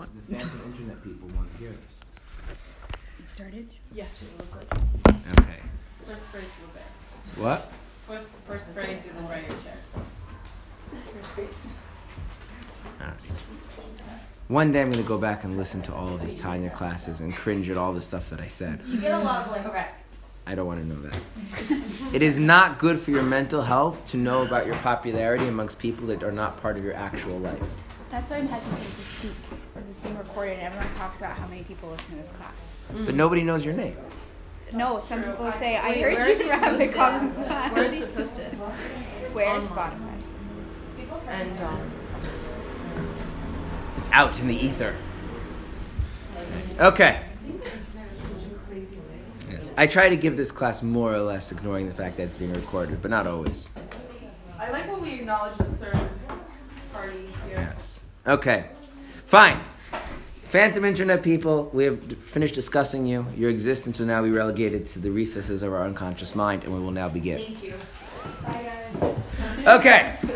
The phantom internet people want to hear this. It started? Yes, you look good. Okay. First phrase a little bit. What? First, first phrase is in right your chair. First phrase. All right. One day I'm going to go back and listen to all of these Tanya classes and cringe at all the stuff that I said. You get a lot of like, okay. I don't want to know that. it is not good for your mental health to know about your popularity amongst people that are not part of your actual life. That's why I'm hesitant to speak, because it's being recorded and everyone talks about how many people listen to this class. But nobody knows your name. No, some true. people say, I Wait, heard you these around the posted? comments. Where are these posted? Where? Online. Spotify. And um, It's out in the ether. Okay. Yes. I try to give this class more or less ignoring the fact that it's being recorded, but not always. I like when we acknowledge the third party here. Yes. Okay. Fine. Phantom Internet people, we have finished discussing you. Your existence will now be relegated to the recesses of our unconscious mind, and we will now begin. Thank you. Okay.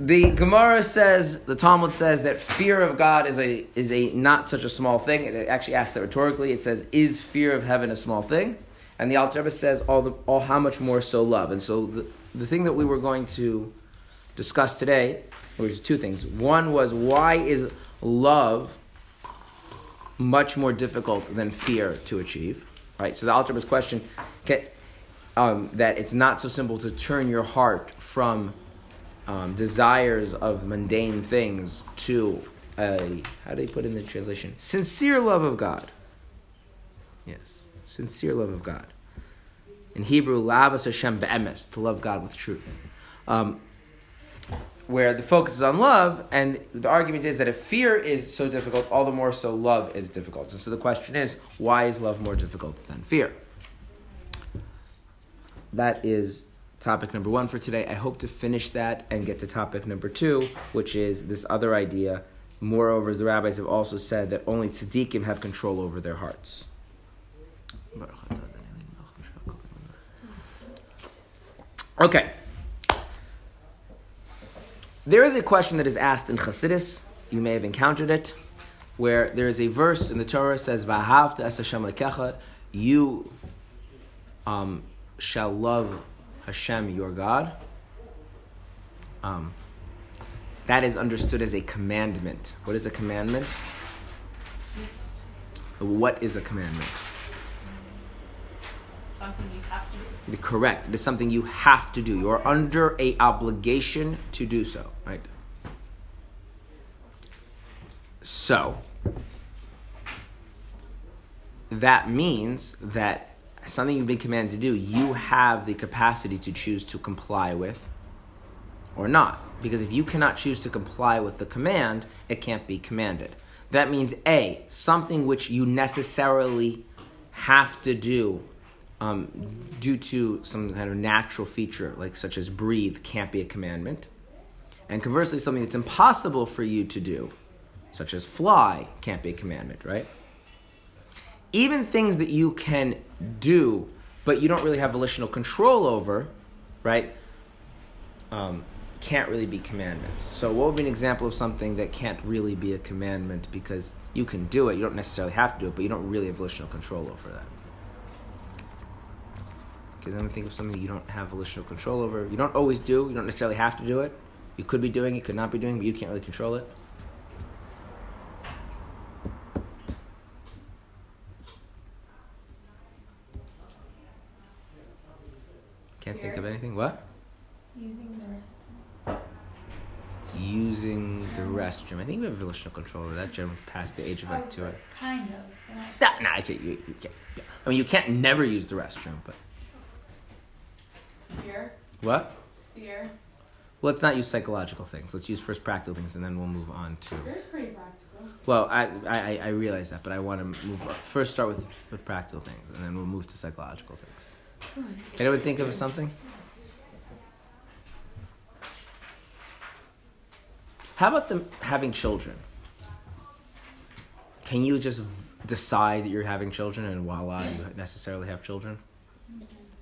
The Gemara says, the Talmud says that fear of God is a is a not such a small thing. It actually asks it rhetorically. It says, "Is fear of heaven a small thing?" And the Alter Rebbe says, "All the all how much more so love." And so the the thing that we were going to discuss today was two things. One was why is love much more difficult than fear to achieve? Right. So the Alter Rebbe's question, um, that it's not so simple to turn your heart from um, desires of mundane things to a how do they put in the translation? Sincere love of God. Yes, sincere love of God. In Hebrew, lavas Hashem be'emes, to love God with truth. Um, where the focus is on love, and the argument is that if fear is so difficult, all the more so love is difficult. And so the question is, why is love more difficult than fear? That is topic number one for today. I hope to finish that and get to topic number two, which is this other idea. Moreover, the rabbis have also said that only tzaddikim have control over their hearts. Okay. There is a question that is asked in Chassidus. You may have encountered it, where there is a verse in the Torah says, "V'ahavta es Hashem Elokecha." You um, shall love Hashem your God. Um, that is understood as a commandment. What is a commandment? What is a commandment? Something you have to do. Correct. It is something you have to do. You are under a obligation to do so, right? So that means that something you've been commanded to do, you have the capacity to choose to comply with or not. Because if you cannot choose to comply with the command, it can't be commanded. That means A, something which you necessarily have to do um, due to some kind of natural feature, like such as breathe, can't be a commandment. And conversely, something that's impossible for you to do, such as fly, can't be a commandment, right? Even things that you can do, but you don't really have volitional control over, right? Um, can't really be commandments. So, what would be an example of something that can't really be a commandment because you can do it? You don't necessarily have to do it, but you don't really have volitional control over that. Okay, then think of something you don't have volitional control over. You don't always do. You don't necessarily have to do it. You could be doing it, could not be doing, but you can't really control it. Can't think of anything. What? Using the rest. Using the restroom. I think we have volitional control over that. Jim past the age of like oh, two. Kind of. Nah, nah, I can't, you, you can't. yeah. I mean, you can't never use the restroom, but. What? Fear. Let's not use psychological things. Let's use first practical things, and then we'll move on to. Fear's pretty practical. Well, I, I, I realize that, but I want to move first. Start with with practical things, and then we'll move to psychological things. Anyone think of something? How about them having children? Can you just decide that you're having children, and voila, you necessarily have children?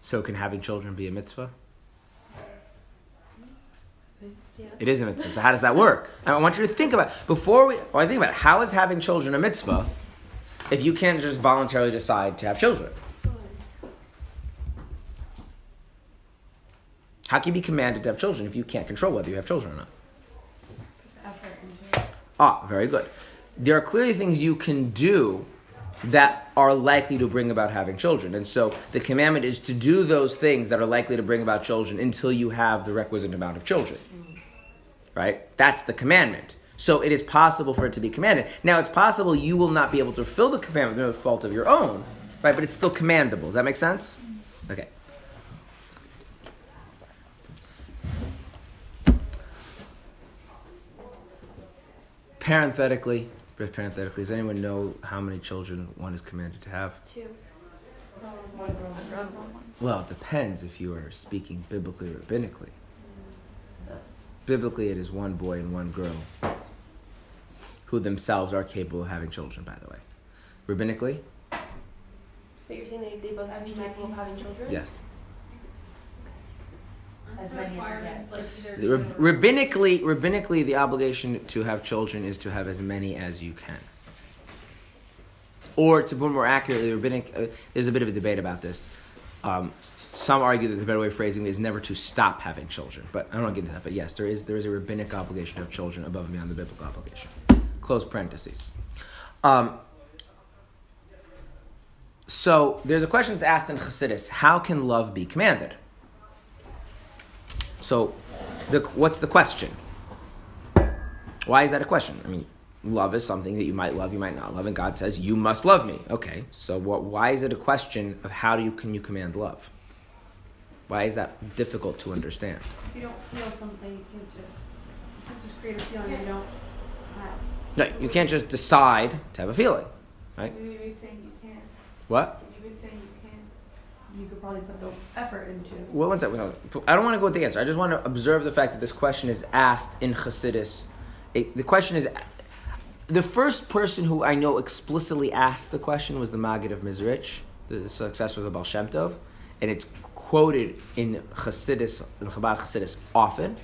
So, can having children be a mitzvah? Yes. It is a mitzvah. So how does that work? I want you to think about before we. Well, I think about it, how is having children a mitzvah if you can't just voluntarily decide to have children? How can you be commanded to have children if you can't control whether you have children or not? Ah, very good. There are clearly things you can do that are likely to bring about having children. And so the commandment is to do those things that are likely to bring about children until you have the requisite amount of children. Right? That's the commandment. So it is possible for it to be commanded. Now it's possible you will not be able to fulfill the commandment through the fault of your own, right? But it's still commandable. Does that make sense? Okay. Parenthetically, parenthetically, does anyone know how many children one is commanded to have? Two. Well, it depends if you are speaking biblically or rabbinically. Biblically, it is one boy and one girl who themselves are capable of having children, by the way. Rabbinically, But you're saying they, they both have to be capable of having children? yes. As many as you requirements, get. like either The two rab- rabbinically, rabbinically, the obligation to have children is to have as many as you can. Or to put more accurately, rabbinic. Uh, there's a bit of a debate about this. Um, some argue that the better way of phrasing it is never to stop having children, but I don't want to get into that. But yes, there is there is a rabbinic obligation to have children above and beyond the biblical obligation. Close parentheses. Um, so there's a question that's asked in Chassidus: How can love be commanded? So, the, what's the question? Why is that a question? I mean, love is something that you might love, you might not love, and God says you must love me. Okay, so what? Why is it a question of how do you can you command love? Why is that difficult to understand? If you don't feel something, you can just, you can just create a feeling you don't have. No, you can't just decide to have a feeling, right? Maybe you would say you can. What? You would say you. You could probably put the effort into. Well, one second. I don't want to go with the answer. I just want to observe the fact that this question is asked in Chassidus. It, the question is, the first person who I know explicitly asked the question was the Maggid of Mezritch, the successor of the Baal Shem Tov, and it's quoted in Chassidus, in Chabad Chassidus often.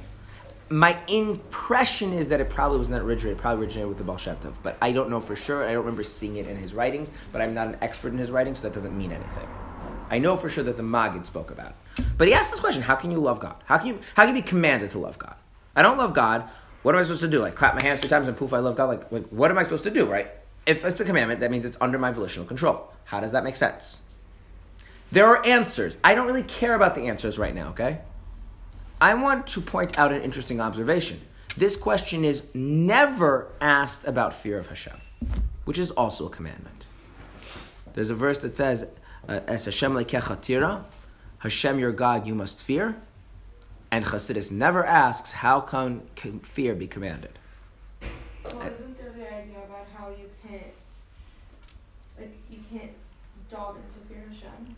My impression is that it probably was not originated, it probably originated with the Baal Shem Tov, but I don't know for sure. I don't remember seeing it in his writings, but I'm not an expert in his writings, so that doesn't mean anything. I know for sure that the Maggid spoke about it. But he asked this question: How can you love God? How can you how can you be commanded to love God? I don't love God. What am I supposed to do? Like clap my hands three times and poof, I love God. Like like what am I supposed to do? Right? If it's a commandment, that means it's under my volitional control. How does that make sense? There are answers. I don't really care about the answers right now. Okay. I want to point out an interesting observation. This question is never asked about fear of Hashem, which is also a commandment. There's a verse that says, uh, "Es Hashem lekechatira, Hashem your God you must fear," and Chassidus never asks, "How can, can fear be commanded?" Well, isn't there the idea about how you can't, like, you can't dog into fear Hashem?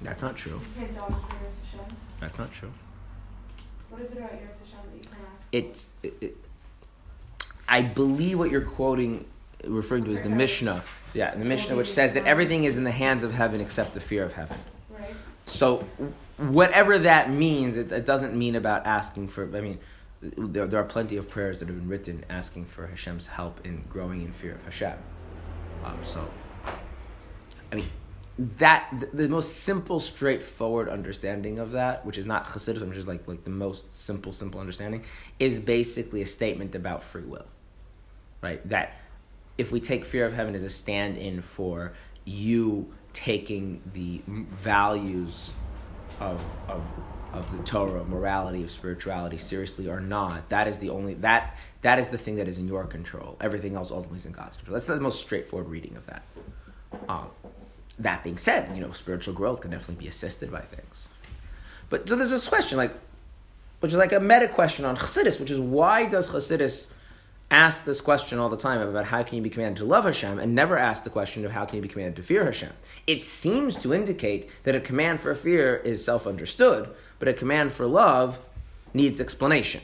That's not true. You can't dog into fear Hashem. That's not true. What is it about Yiras Hashem that you can ask? It's. It, it, I believe what you're quoting, referring to is the Mishnah. Yeah, the Mishnah, which says that everything is in the hands of heaven except the fear of heaven. Right? So, whatever that means, it, it doesn't mean about asking for. I mean, there, there are plenty of prayers that have been written asking for Hashem's help in growing in fear of Hashem. Um, so, I mean, that the, the most simple, straightforward understanding of that, which is not Hasidism, which is like like the most simple, simple understanding, is basically a statement about free will, right? That if we take fear of heaven as a stand-in for you taking the values of of of the Torah, of morality, of spirituality seriously or not, that is the only that that is the thing that is in your control. Everything else ultimately is in God's control. That's the most straightforward reading of that. Um, that being said, you know, spiritual growth can definitely be assisted by things. But so there's this question, like, which is like a meta question on Chassidus, which is why does Chassidus ask this question all the time about how can you be commanded to love Hashem and never ask the question of how can you be commanded to fear Hashem? It seems to indicate that a command for fear is self understood, but a command for love needs explanation.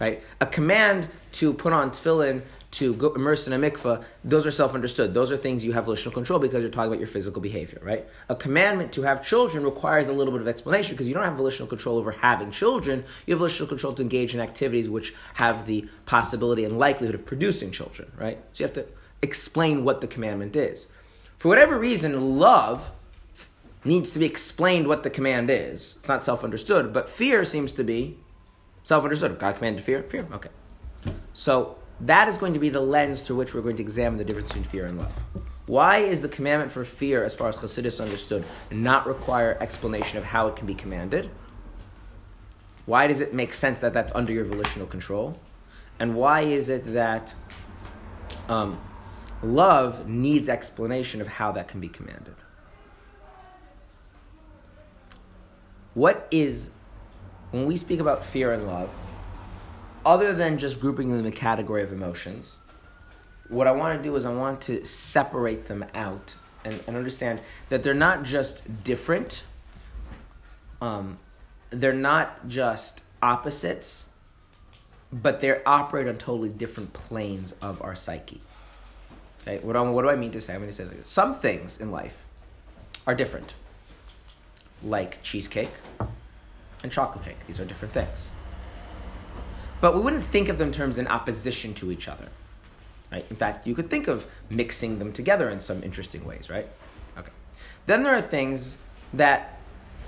Right? A command to put on tefillin to go immerse in a mikveh, those are self-understood. Those are things you have volitional control because you're talking about your physical behavior, right? A commandment to have children requires a little bit of explanation because you don't have volitional control over having children. You have volitional control to engage in activities which have the possibility and likelihood of producing children, right? So you have to explain what the commandment is. For whatever reason, love needs to be explained what the command is. It's not self-understood, but fear seems to be self-understood. God commanded fear, fear, okay. So that is going to be the lens through which we're going to examine the difference between fear and love. Why is the commandment for fear, as far as Chassidus understood, not require explanation of how it can be commanded? Why does it make sense that that's under your volitional control? And why is it that um, love needs explanation of how that can be commanded? What is, when we speak about fear and love, other than just grouping them in the category of emotions, what I want to do is I want to separate them out and, and understand that they're not just different, um, they're not just opposites, but they operate on totally different planes of our psyche. Okay, what, what do I mean to say? I'm going to say this. some things in life are different, like cheesecake and chocolate cake. These are different things. But we wouldn't think of them in terms in opposition to each other. Right? In fact, you could think of mixing them together in some interesting ways, right? Okay. Then there are things that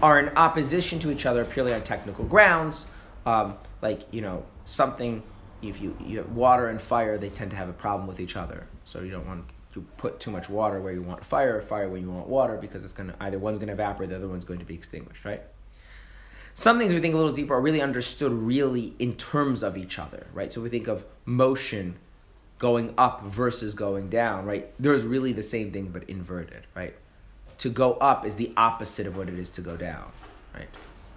are in opposition to each other purely on technical grounds, um, like you know something. If you, you have water and fire, they tend to have a problem with each other. So you don't want to put too much water where you want fire, or fire where you want water, because it's gonna either one's gonna evaporate, the other one's going to be extinguished, right? Some things we think a little deeper are really understood really in terms of each other, right? So we think of motion going up versus going down, right? There's really the same thing but inverted, right? To go up is the opposite of what it is to go down, right?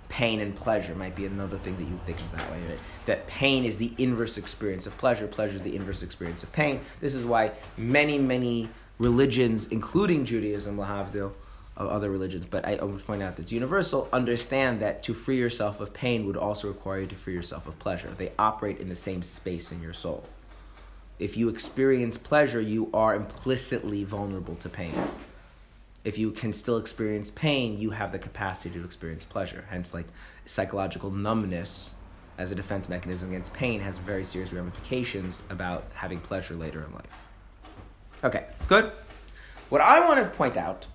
Pain and pleasure might be another thing that you think of that way. Right? That pain is the inverse experience of pleasure, pleasure is the inverse experience of pain. This is why many, many religions, including Judaism, Lahavdil, of other religions, but I always point out that it's universal, understand that to free yourself of pain would also require you to free yourself of pleasure. They operate in the same space in your soul. If you experience pleasure, you are implicitly vulnerable to pain. If you can still experience pain, you have the capacity to experience pleasure. Hence, like psychological numbness as a defense mechanism against pain has very serious ramifications about having pleasure later in life. Okay, good. What I want to point out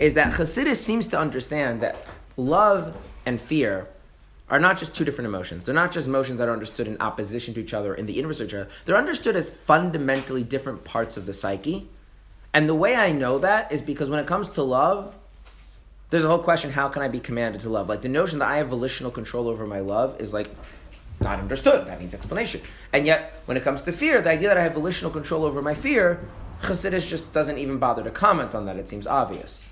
is that Chassidus seems to understand that love and fear are not just two different emotions. They're not just emotions that are understood in opposition to each other in the inverse of each other. They're understood as fundamentally different parts of the psyche. And the way I know that is because when it comes to love, there's a whole question how can I be commanded to love? Like the notion that I have volitional control over my love is like not understood. That needs explanation. And yet, when it comes to fear, the idea that I have volitional control over my fear, Chassidus just doesn't even bother to comment on that. It seems obvious.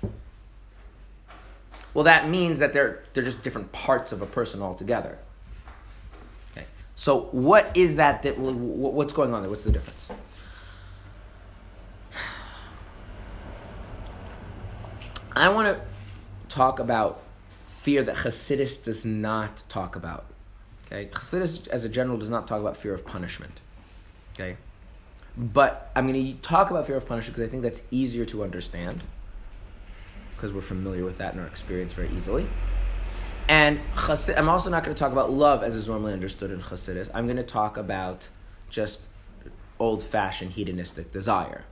Well, that means that they're, they're just different parts of a person altogether. Okay. So, what is that, that? What's going on there? What's the difference? I want to talk about fear that Chassidus does not talk about. Okay, Hasidus, as a general, does not talk about fear of punishment. Okay, but I'm going to talk about fear of punishment because I think that's easier to understand because we're familiar with that in our experience very easily. And Chassid, I'm also not going to talk about love as is normally understood in Chassidus. I'm going to talk about just old-fashioned hedonistic desire.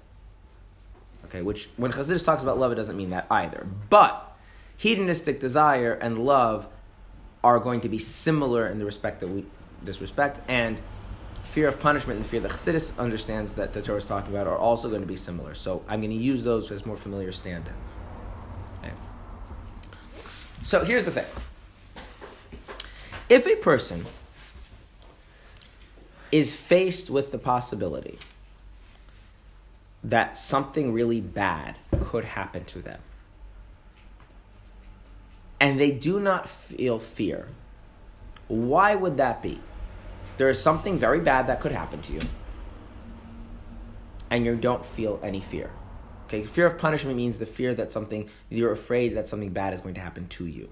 Okay, which when Chassidus talks about love, it doesn't mean that either. But hedonistic desire and love are going to be similar in the respect that we this respect, and fear of punishment and fear that Chassidus understands that the Torah is talking about are also going to be similar. So I'm going to use those as more familiar stand-ins. So here's the thing. If a person is faced with the possibility that something really bad could happen to them, and they do not feel fear, why would that be? There is something very bad that could happen to you, and you don't feel any fear. Okay, fear of punishment means the fear that something you're afraid that something bad is going to happen to you.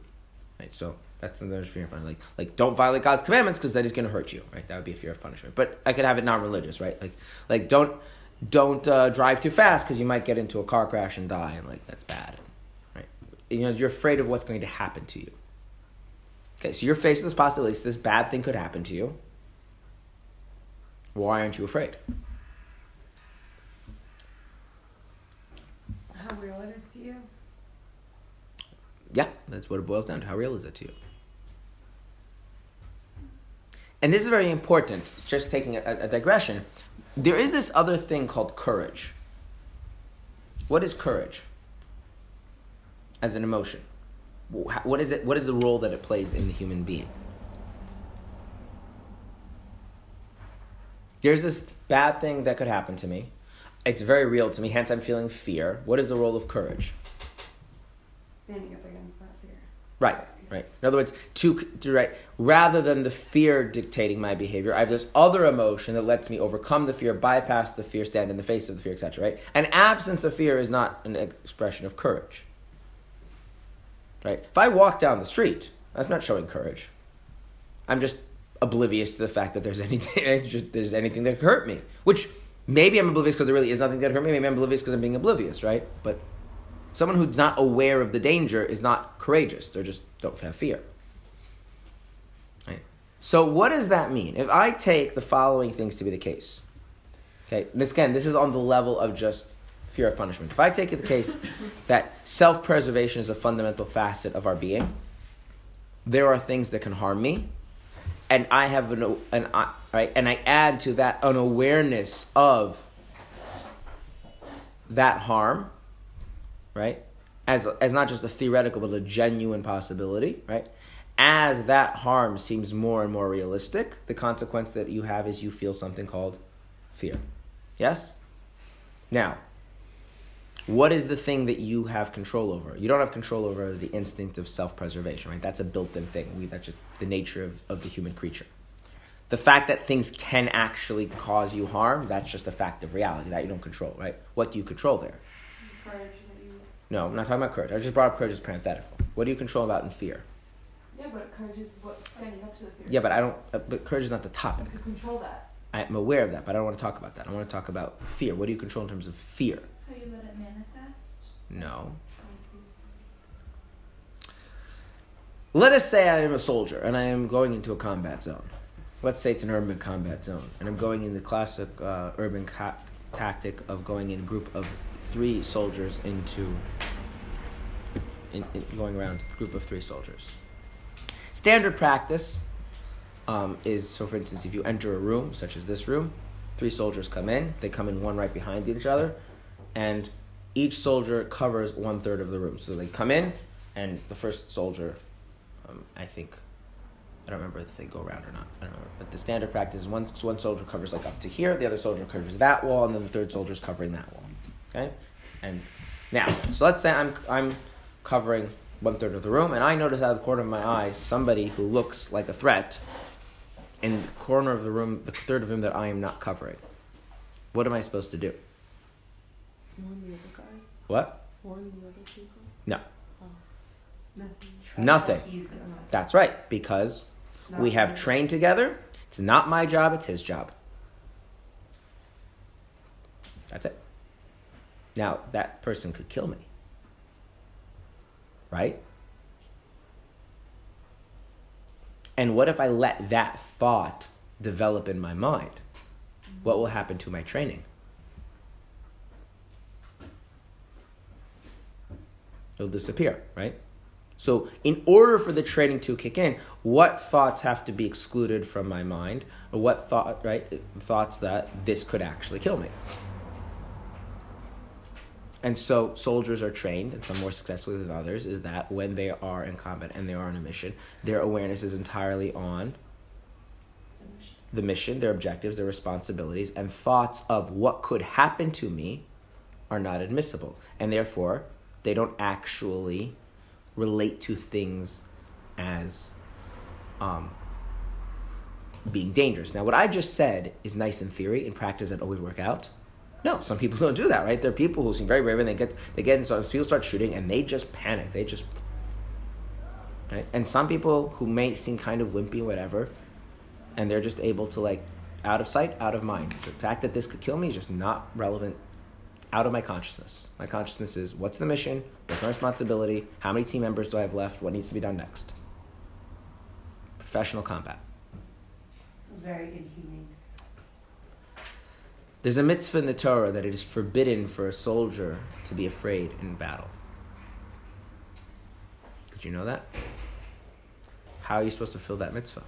Right? So That's the there's fear of punishment. Like, like don't violate God's commandments because then He's going to hurt you, right? That would be a fear of punishment. But I could have it non-religious, right? Like, like don't don't uh, drive too fast because you might get into a car crash and die, and like that's bad, right? You know, you're afraid of what's going to happen to you. Okay, so you're faced with this possibility. This bad thing could happen to you. Why aren't you afraid? How real it is to you? Yeah, that's what it boils down to. How real is it to you? And this is very important, just taking a, a digression. There is this other thing called courage. What is courage as an emotion? What is it? What is the role that it plays in the human being? There's this bad thing that could happen to me. It's very real to me, hence I'm feeling fear. What is the role of courage? Standing up against that fear. Right, right. In other words, to, to right, rather than the fear dictating my behavior, I have this other emotion that lets me overcome the fear, bypass the fear, stand in the face of the fear, etc. Right? An absence of fear is not an expression of courage. Right? If I walk down the street, that's not showing courage. I'm just oblivious to the fact that there's anything, there's anything that could hurt me. Which maybe I'm oblivious because there really is nothing that could hurt me. Maybe I'm oblivious because I'm being oblivious, right? But Someone who's not aware of the danger is not courageous. They just don't have fear. Right? So what does that mean? If I take the following things to be the case, okay, this again, this is on the level of just fear of punishment. If I take it the case that self-preservation is a fundamental facet of our being, there are things that can harm me, and I have an, an right, and I add to that an awareness of that harm right? As, as not just a theoretical, but a genuine possibility, right? As that harm seems more and more realistic, the consequence that you have is you feel something called fear. Yes? Now, what is the thing that you have control over? You don't have control over the instinct of self preservation, right? That's a built in thing. We, that's just the nature of, of the human creature. The fact that things can actually cause you harm, that's just a fact of reality that you don't control, right? What do you control there? Courage. No, I'm not talking about courage. I just brought up courage as parenthetical. What do you control about in fear? Yeah, but courage is what standing up to the fear. Yeah, but I don't. Uh, but courage is not the topic. You can control that. I'm aware of that, but I don't want to talk about that. I want to talk about fear. What do you control in terms of fear? How you let it manifest? No. Let us say I am a soldier and I am going into a combat zone. Let's say it's an urban combat zone, and I'm going in the classic uh, urban tactic of going in a group of three soldiers into in, in going around a group of three soldiers. Standard practice um, is so. For instance, if you enter a room such as this room, three soldiers come in. They come in one right behind each other, and each soldier covers one third of the room. So they come in, and the first soldier, um, I think, I don't remember if they go around or not. I don't know. But the standard practice is one, one soldier covers like up to here, the other soldier covers that wall, and then the third soldier is covering that wall. Okay? And now, so let's say I'm, I'm covering one third of the room, and I notice out of the corner of my eye somebody who looks like a threat in the corner of the room, the third of the room that I am not covering. What am I supposed to do? Warn the other guy. What? Warn the other people. No. Oh. Nothing. Nothing. That's right, because we have trained together. It's not my job, it's his job. That's it. Now, that person could kill me. Right? And what if I let that thought develop in my mind? What will happen to my training? It'll disappear, right? So, in order for the training to kick in, what thoughts have to be excluded from my mind, or what thought, right? Thoughts that this could actually kill me. And so, soldiers are trained, and some more successfully than others, is that when they are in combat and they are on a mission, their awareness is entirely on the mission, their objectives, their responsibilities, and thoughts of what could happen to me are not admissible. And therefore, they don't actually relate to things as um, being dangerous. Now, what I just said is nice in theory. In practice, it always work out. No, some people don't do that, right? There are people who seem very brave and they get they get in, so people start shooting and they just panic. They just Right? And some people who may seem kind of wimpy, whatever, and they're just able to like out of sight, out of mind. The fact that this could kill me is just not relevant out of my consciousness. My consciousness is what's the mission, what's my responsibility, how many team members do I have left, what needs to be done next. Professional combat. It was very inhumane. There's a mitzvah in the Torah that it is forbidden for a soldier to be afraid in battle. Did you know that? How are you supposed to fill that mitzvah?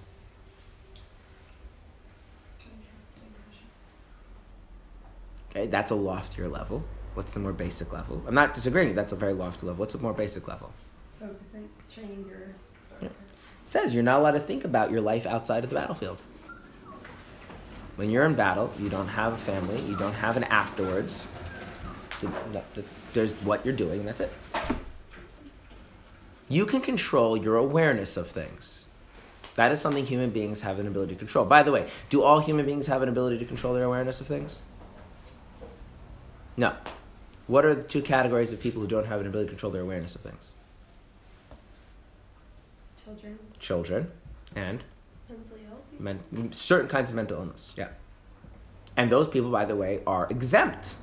Okay, that's a loftier level. What's the more basic level? I'm not disagreeing. That's a very lofty level. What's a more basic level? Focusing, training your. Yeah. It says you're not allowed to think about your life outside of the battlefield. When you're in battle, you don't have a family, you don't have an afterwards. The- the- the- There's what you're doing, and that's it. You can control your awareness of things. That is something human beings have an ability to control. By the way, do all human beings have an ability to control their awareness of things? No. What are the two categories of people who don't have an ability to control their awareness of things? Children. Children and Mentally ill. men- certain kinds of mental illness. Yeah. And those people, by the way, are exempt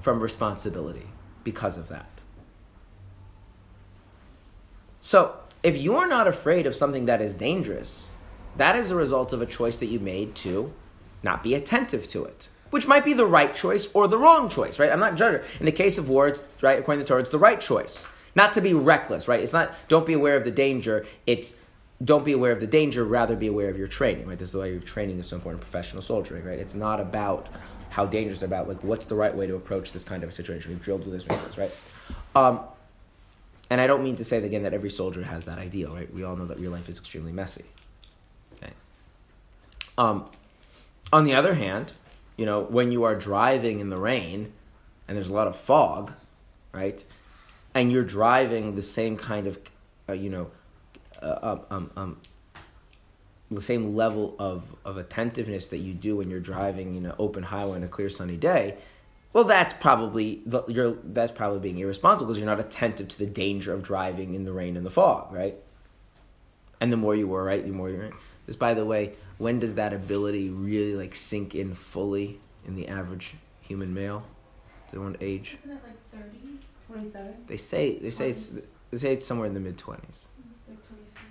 from responsibility because of that. So, if you are not afraid of something that is dangerous, that is a result of a choice that you made to not be attentive to it, which might be the right choice or the wrong choice, right? I'm not judging. In the case of war, right, according to the Torah, it's the right choice. Not to be reckless, right? It's not don't be aware of the danger. It's don't be aware of the danger, rather be aware of your training, right? This is the way your training is so important professional soldiering, right? It's not about how dangerous, about like what's the right way to approach this kind of a situation. We've drilled with this, with this, right? Um, and I don't mean to say again that every soldier has that ideal, right? We all know that real life is extremely messy. Okay. Um, on the other hand, you know, when you are driving in the rain and there's a lot of fog, right? And you're driving the same kind of, uh, you know, uh, um, um, the same level of, of attentiveness that you do when you're driving in an open highway on a clear sunny day, well, that's probably the, you're that's probably being irresponsible because you're not attentive to the danger of driving in the rain and the fog, right? And the more you were, right, the more you're. This, by the way, when does that ability really like sink in fully in the average human male? Do To one age, Isn't it like 30? 27. they say they say it's they say it's somewhere in the mid twenties. Mm, like 26.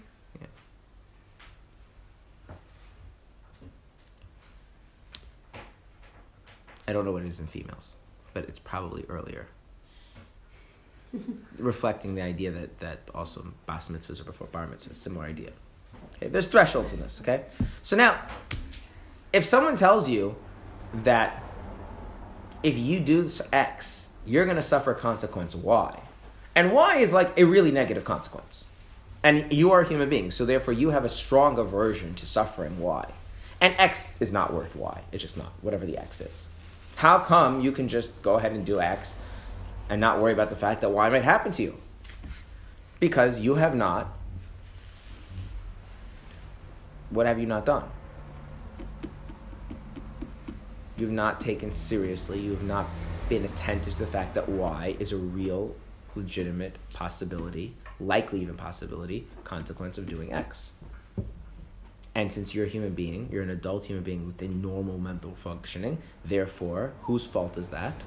I don't know what it is in females, but it's probably earlier. Reflecting the idea that, that also bas mitzvahs are before bar mitzvahs, similar idea. Okay, there's thresholds in this, okay? So now, if someone tells you that if you do X, you're going to suffer consequence Y, and Y is like a really negative consequence, and you are a human being, so therefore you have a strong aversion to suffering Y, and X is not worth Y, it's just not, whatever the X is. How come you can just go ahead and do X and not worry about the fact that Y might happen to you? Because you have not. What have you not done? You've not taken seriously, you have not been attentive to the fact that Y is a real, legitimate possibility, likely even possibility, consequence of doing X. And since you're a human being, you're an adult human being with a normal mental functioning, therefore, whose fault is that?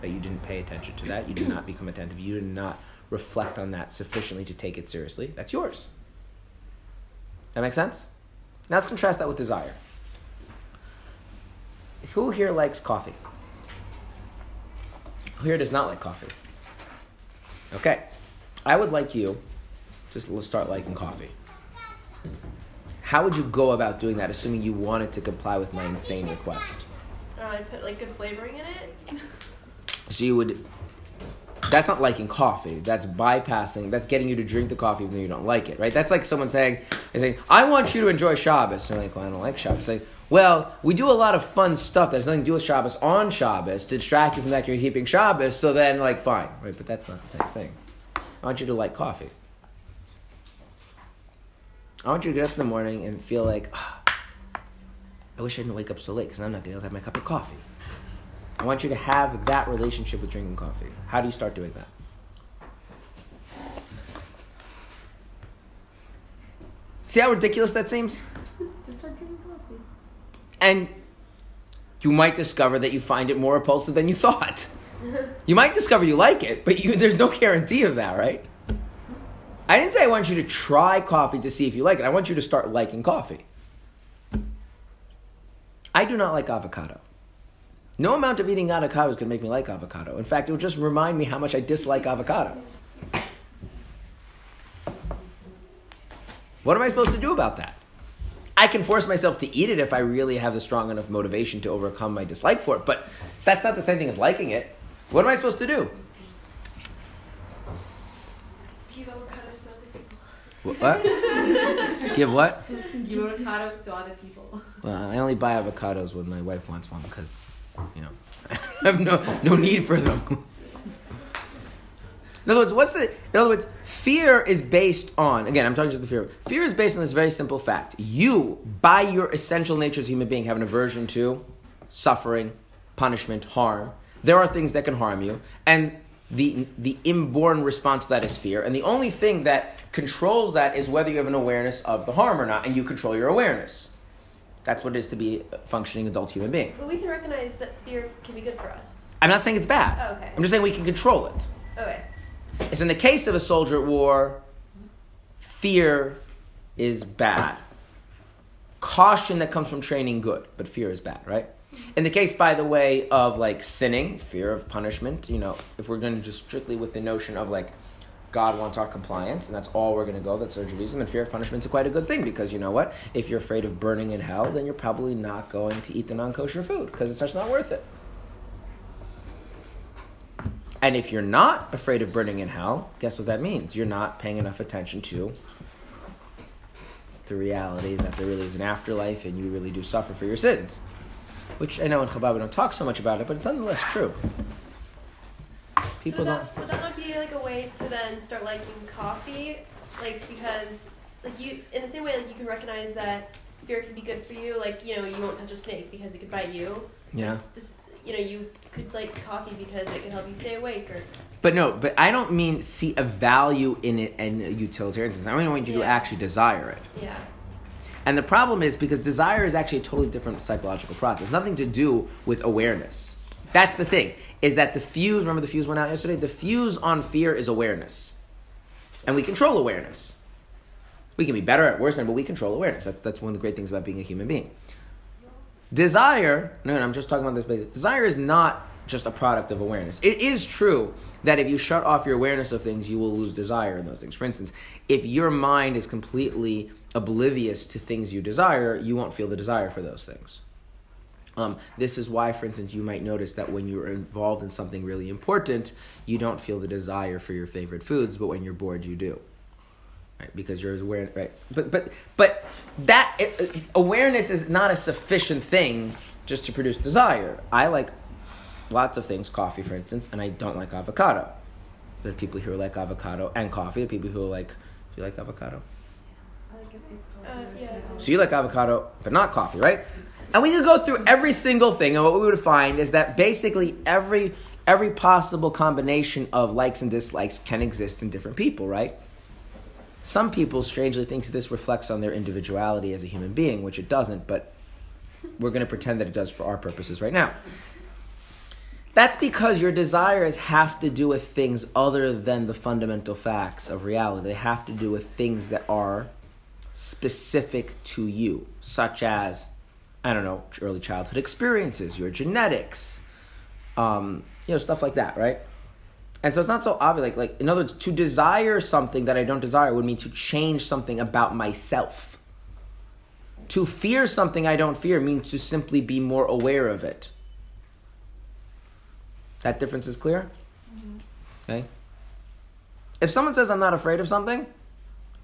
That you didn't pay attention to that, you did not become attentive, you did not reflect on that sufficiently to take it seriously. That's yours. That makes sense? Now let's contrast that with desire. Who here likes coffee? Who here does not like coffee? Okay. I would like you to start liking coffee. How would you go about doing that, assuming you wanted to comply with my insane request? Uh, I'd put like good flavoring in it. So you would. That's not liking coffee. That's bypassing. That's getting you to drink the coffee even though you don't like it, right? That's like someone saying, saying "I want you to enjoy Shabbos." And like, "Well, I don't like Shabbos." Say, "Well, we do a lot of fun stuff that has nothing to do with Shabbos on Shabbos to distract you from that you're keeping Shabbos." So then, like, fine, right? But that's not the same thing. I want you to like coffee. I want you to get up in the morning and feel like, "Ah, I wish I didn't wake up so late because I'm not going to be able to have my cup of coffee. I want you to have that relationship with drinking coffee. How do you start doing that? See how ridiculous that seems? Just start drinking coffee. And you might discover that you find it more repulsive than you thought. You might discover you like it, but you, there's no guarantee of that, right? I didn't say I want you to try coffee to see if you like it. I want you to start liking coffee. I do not like avocado. No amount of eating avocado is going to make me like avocado. In fact, it will just remind me how much I dislike avocado. What am I supposed to do about that? I can force myself to eat it if I really have the strong enough motivation to overcome my dislike for it, but that's not the same thing as liking it. What am I supposed to do? Give avocados to other people. What? Give what? Give avocados to other people. Well, I only buy avocados when my wife wants one because, you know, I have no, no need for them. In other words, what's the? In other words, fear is based on. Again, I'm talking just the fear. Fear is based on this very simple fact: you, by your essential nature as a human being, have an aversion to suffering, punishment, harm. There are things that can harm you, and the the inborn response to that is fear. And the only thing that controls that is whether you have an awareness of the harm or not, and you control your awareness. That's what it is to be a functioning adult human being. But we can recognize that fear can be good for us. I'm not saying it's bad. Oh, okay. I'm just saying we can control it. Okay. It's in the case of a soldier at war, fear is bad. Caution that comes from training, good, but fear is bad, right? In the case, by the way, of like sinning, fear of punishment, you know, if we're going to just strictly with the notion of like God wants our compliance, and that's all we're going to go, that's our Judaism, then fear of punishment is quite a good thing because you know what? If you're afraid of burning in hell, then you're probably not going to eat the non kosher food because it's just not worth it. And if you're not afraid of burning in hell, guess what that means? You're not paying enough attention to the reality that there really is an afterlife and you really do suffer for your sins. Which I know in Chabad we don't talk so much about it, but it's nonetheless true. People so don't. that, would that not be like a way to then start liking coffee? Like because like you in the same way like you can recognize that beer can be good for you. Like you know you won't touch a snake because it could bite you. Yeah. This you know you could like coffee because it can help you stay awake or But no, but I don't mean see a value in it in a utilitarian sense. I only want you to actually desire it. yeah. And the problem is because desire is actually a totally different psychological process. It's nothing to do with awareness. That's the thing. Is that the fuse, remember the fuse went out yesterday? The fuse on fear is awareness. And we control awareness. We can be better at worse, but we control awareness. That's, that's one of the great things about being a human being. Desire, no, no, I'm just talking about this basic. Desire is not just a product of awareness. It is true that if you shut off your awareness of things, you will lose desire in those things. For instance, if your mind is completely oblivious to things you desire, you won't feel the desire for those things. Um, this is why, for instance, you might notice that when you're involved in something really important, you don't feel the desire for your favorite foods, but when you're bored, you do. Right? Because you're aware, right? But but but that uh, awareness is not a sufficient thing just to produce desire. I like lots of things, coffee, for instance, and I don't like avocado. There are people who like avocado and coffee. There are people who like. Do you like avocado? Uh, yeah. So you like avocado, but not coffee, right? And we could go through every single thing, and what we would find is that basically every every possible combination of likes and dislikes can exist in different people, right? Some people strangely think that this reflects on their individuality as a human being, which it doesn't, but we're going to pretend that it does for our purposes right now. That's because your desires have to do with things other than the fundamental facts of reality. They have to do with things that are specific to you, such as, I don't know, early childhood experiences, your genetics, um, you know, stuff like that, right? And so it's not so obvious. Like, like, in other words, to desire something that I don't desire would mean to change something about myself. To fear something I don't fear means to simply be more aware of it. That difference is clear? Okay? If someone says I'm not afraid of something,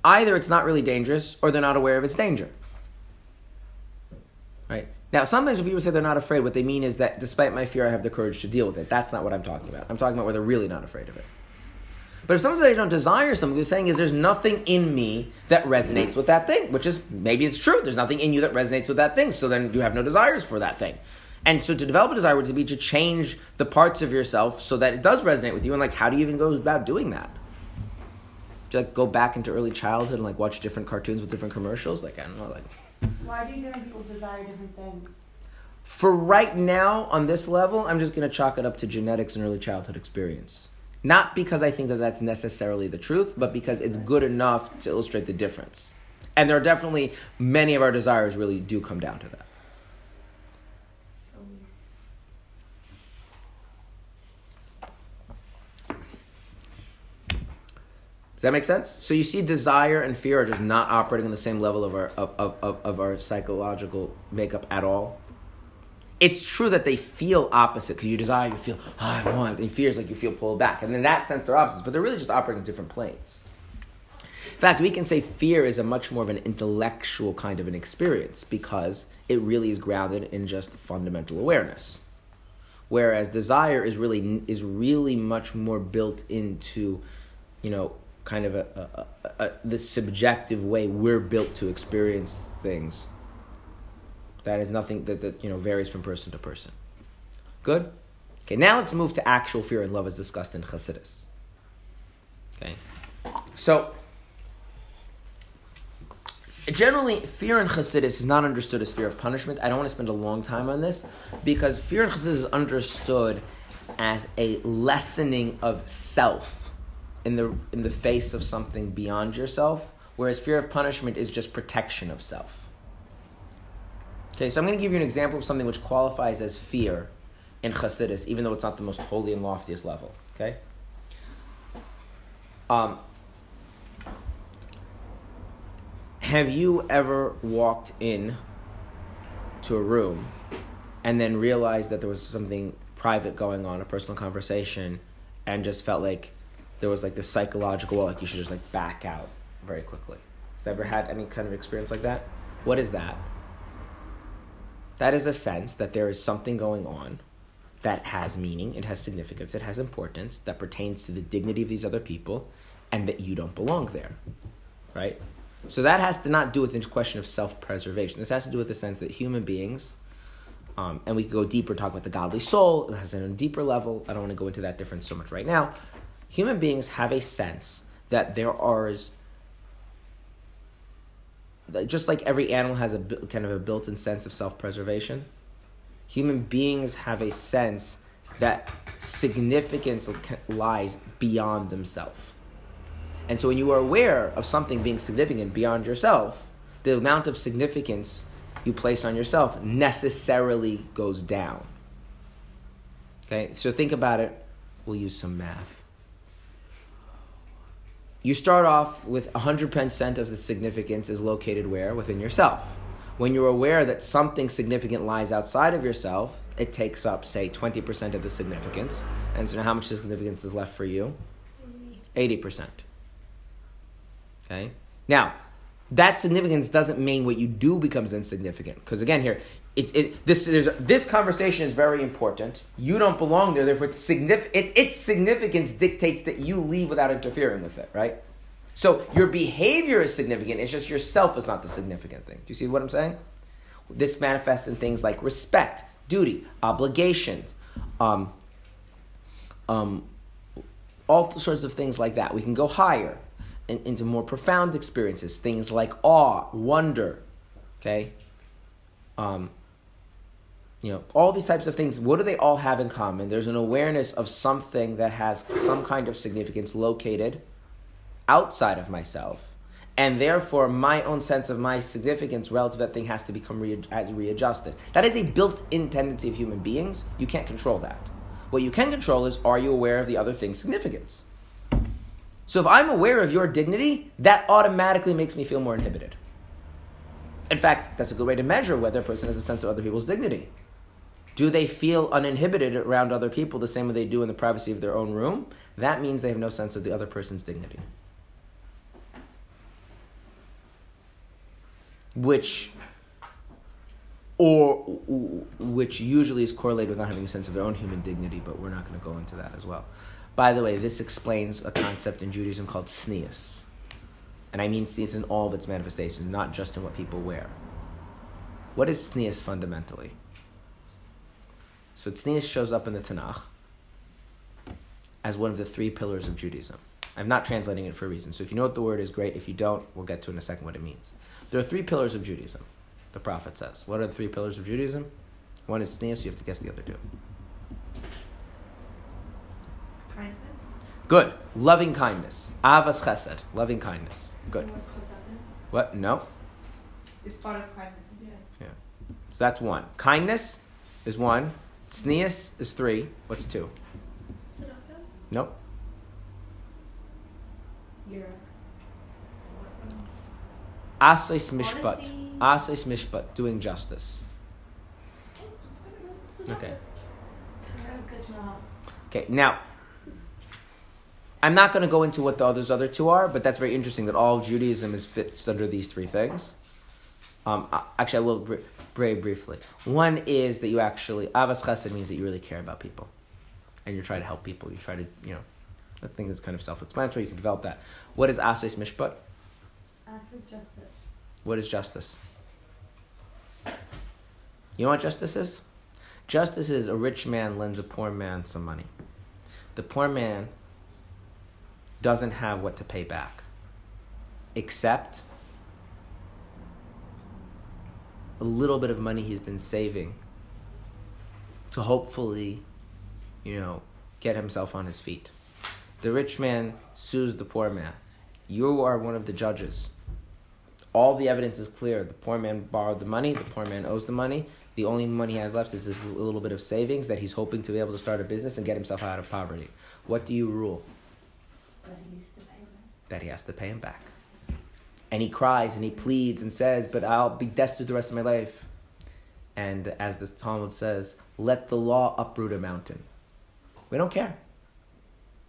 either it's not really dangerous or they're not aware of its danger. Right? Now, sometimes when people say they're not afraid, what they mean is that despite my fear, I have the courage to deal with it. That's not what I'm talking about. I'm talking about where they're really not afraid of it. But if someone says they don't desire something, they're saying is there's nothing in me that resonates with that thing, which is maybe it's true. There's nothing in you that resonates with that thing, so then you have no desires for that thing. And so to develop a desire would be to change the parts of yourself so that it does resonate with you. And like, how do you even go about doing that? Do you like go back into early childhood and like watch different cartoons with different commercials? Like I don't know, like Why do different people desire different things? for right now on this level, I'm just gonna chalk it up to genetics and early childhood experience. Not because I think that that's necessarily the truth, but because it's good enough to illustrate the difference. And there are definitely many of our desires really do come down to that. So weird. Does that make sense? So you see, desire and fear are just not operating on the same level of our of, of, of, of our psychological makeup at all. It's true that they feel opposite because you desire, you feel, oh, I want, and fear is like you feel pulled back. And in that sense, they're opposites, but they're really just operating on different planes. In fact, we can say fear is a much more of an intellectual kind of an experience because it really is grounded in just fundamental awareness. Whereas desire is really is really much more built into, you know, kind of a, a, a, the subjective way we're built to experience things. That is nothing that, that you know varies from person to person. Good. Okay, now let's move to actual fear and love as discussed in Chassidus. Okay, so generally, fear in Chassidus is not understood as fear of punishment. I don't want to spend a long time on this because fear in Chassidus is understood as a lessening of self in the in the face of something beyond yourself, whereas fear of punishment is just protection of self. Okay, so I'm going to give you an example of something which qualifies as fear in Chassidus, even though it's not the most holy and loftiest level. Okay. Um, have you ever walked in to a room and then realized that there was something private going on, a personal conversation, and just felt like there was like this psychological like you should just like back out very quickly? Has ever had any kind of experience like that? What is that? That is a sense that there is something going on that has meaning, it has significance, it has importance, that pertains to the dignity of these other people, and that you don't belong there. Right? So that has to not do with the question of self preservation. This has to do with the sense that human beings, um, and we could go deeper, and talk about the godly soul, it has a deeper level. I don't want to go into that difference so much right now. Human beings have a sense that there are just like every animal has a kind of a built-in sense of self-preservation human beings have a sense that significance lies beyond themselves and so when you are aware of something being significant beyond yourself the amount of significance you place on yourself necessarily goes down. Okay? So think about it. We'll use some math you start off with 100% of the significance is located where? Within yourself. When you're aware that something significant lies outside of yourself, it takes up, say, 20% of the significance. And so now how much significance is left for you? 80%. Okay? Now, that significance doesn't mean what you do becomes insignificant. Because again, here, it, it, this, this conversation is very important. You don't belong there, therefore, it's it, its significance dictates that you leave without interfering with it, right? So your behavior is significant, it's just yourself is not the significant thing. Do you see what I'm saying? This manifests in things like respect, duty, obligations, um, um, all sorts of things like that. We can go higher in, into more profound experiences, things like awe, wonder, okay? Um, you know, all these types of things, what do they all have in common? There's an awareness of something that has some kind of significance located outside of myself. And therefore, my own sense of my significance relative to that thing has to become re- readjusted. That is a built in tendency of human beings. You can't control that. What you can control is are you aware of the other thing's significance? So if I'm aware of your dignity, that automatically makes me feel more inhibited. In fact, that's a good way to measure whether a person has a sense of other people's dignity. Do they feel uninhibited around other people the same way they do in the privacy of their own room? That means they have no sense of the other person's dignity. Which or which usually is correlated with not having a sense of their own human dignity, but we're not going to go into that as well. By the way, this explains a concept in Judaism called tznius. And I mean tznius in all of its manifestations, not just in what people wear. What is tznius fundamentally? So tznius shows up in the Tanakh as one of the three pillars of Judaism. I'm not translating it for a reason. So if you know what the word is, great. If you don't, we'll get to in a second what it means. There are three pillars of Judaism, the prophet says. What are the three pillars of Judaism? One is tznius, you have to guess the other two. Kindness. Good. Loving kindness. Avas chesed. Loving kindness. Good. What? No. It's part of kindness. Yeah. yeah. So that's one. Kindness is one. Tznius is three. What's two? Tzedakah? Nope. You're. Asais mishpat. Asais mishpat. Doing justice. Oh, okay. Good job. Okay. Now, I'm not going to go into what the others other two are, but that's very interesting that all Judaism is fits under these three things. Um, actually, I will br- very briefly. One is that you actually avas chesed means that you really care about people, and you try to help people. You try to, you know, I think it's kind of self-explanatory. You can develop that. What is asais mishpat? Acts of justice. What is justice? You know what justice is? Justice is a rich man lends a poor man some money. The poor man doesn't have what to pay back, except a little bit of money he's been saving to hopefully, you know, get himself on his feet. The rich man sues the poor man. You are one of the judges all the evidence is clear. The poor man borrowed the money. The poor man owes the money. The only money he has left is this little bit of savings that he's hoping to be able to start a business and get himself out of poverty. What do you rule? But he used to pay them. That he has to pay him back. And he cries and he pleads and says, But I'll be destitute the rest of my life. And as the Talmud says, let the law uproot a mountain. We don't care.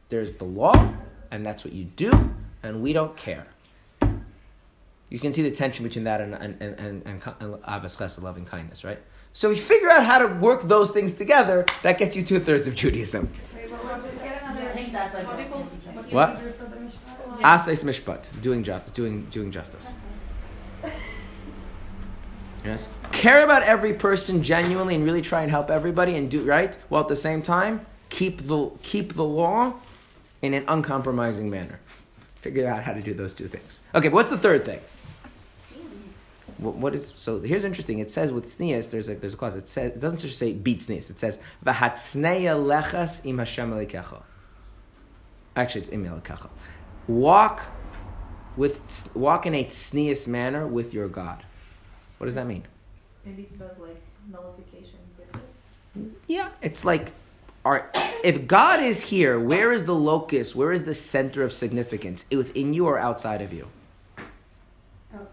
There's the law, and that's what you do, and we don't care. You can see the tension between that and and and and, and, and avos chesed, loving kindness, right? So we figure out how to work those things together. That gets you two thirds of Judaism. Wait, but what, just. I think that's why What do you girls call- can't be what do judged. you What? do for the mishpat? Doing ju- doing doing justice. Yes. Care about every person genuinely and really try and help everybody and do right, while at the same time keep the keep the law in an uncompromising manner. Figure out how to do those two things. Okay, what's the third thing? What, what is so? Here's interesting. It says with tznius, there's a there's a clause. It says it doesn't just say beat tznius. It says v'hatsneya lechas im Hashem. Actually, it's im Elokecha. Walk with walk in a tznius manner with your God. What does that mean? Maybe it's about like nullification. Yeah, it's like, are, if God is here, where is the locus? Where is the center of significance? Within you or outside of you? Outside.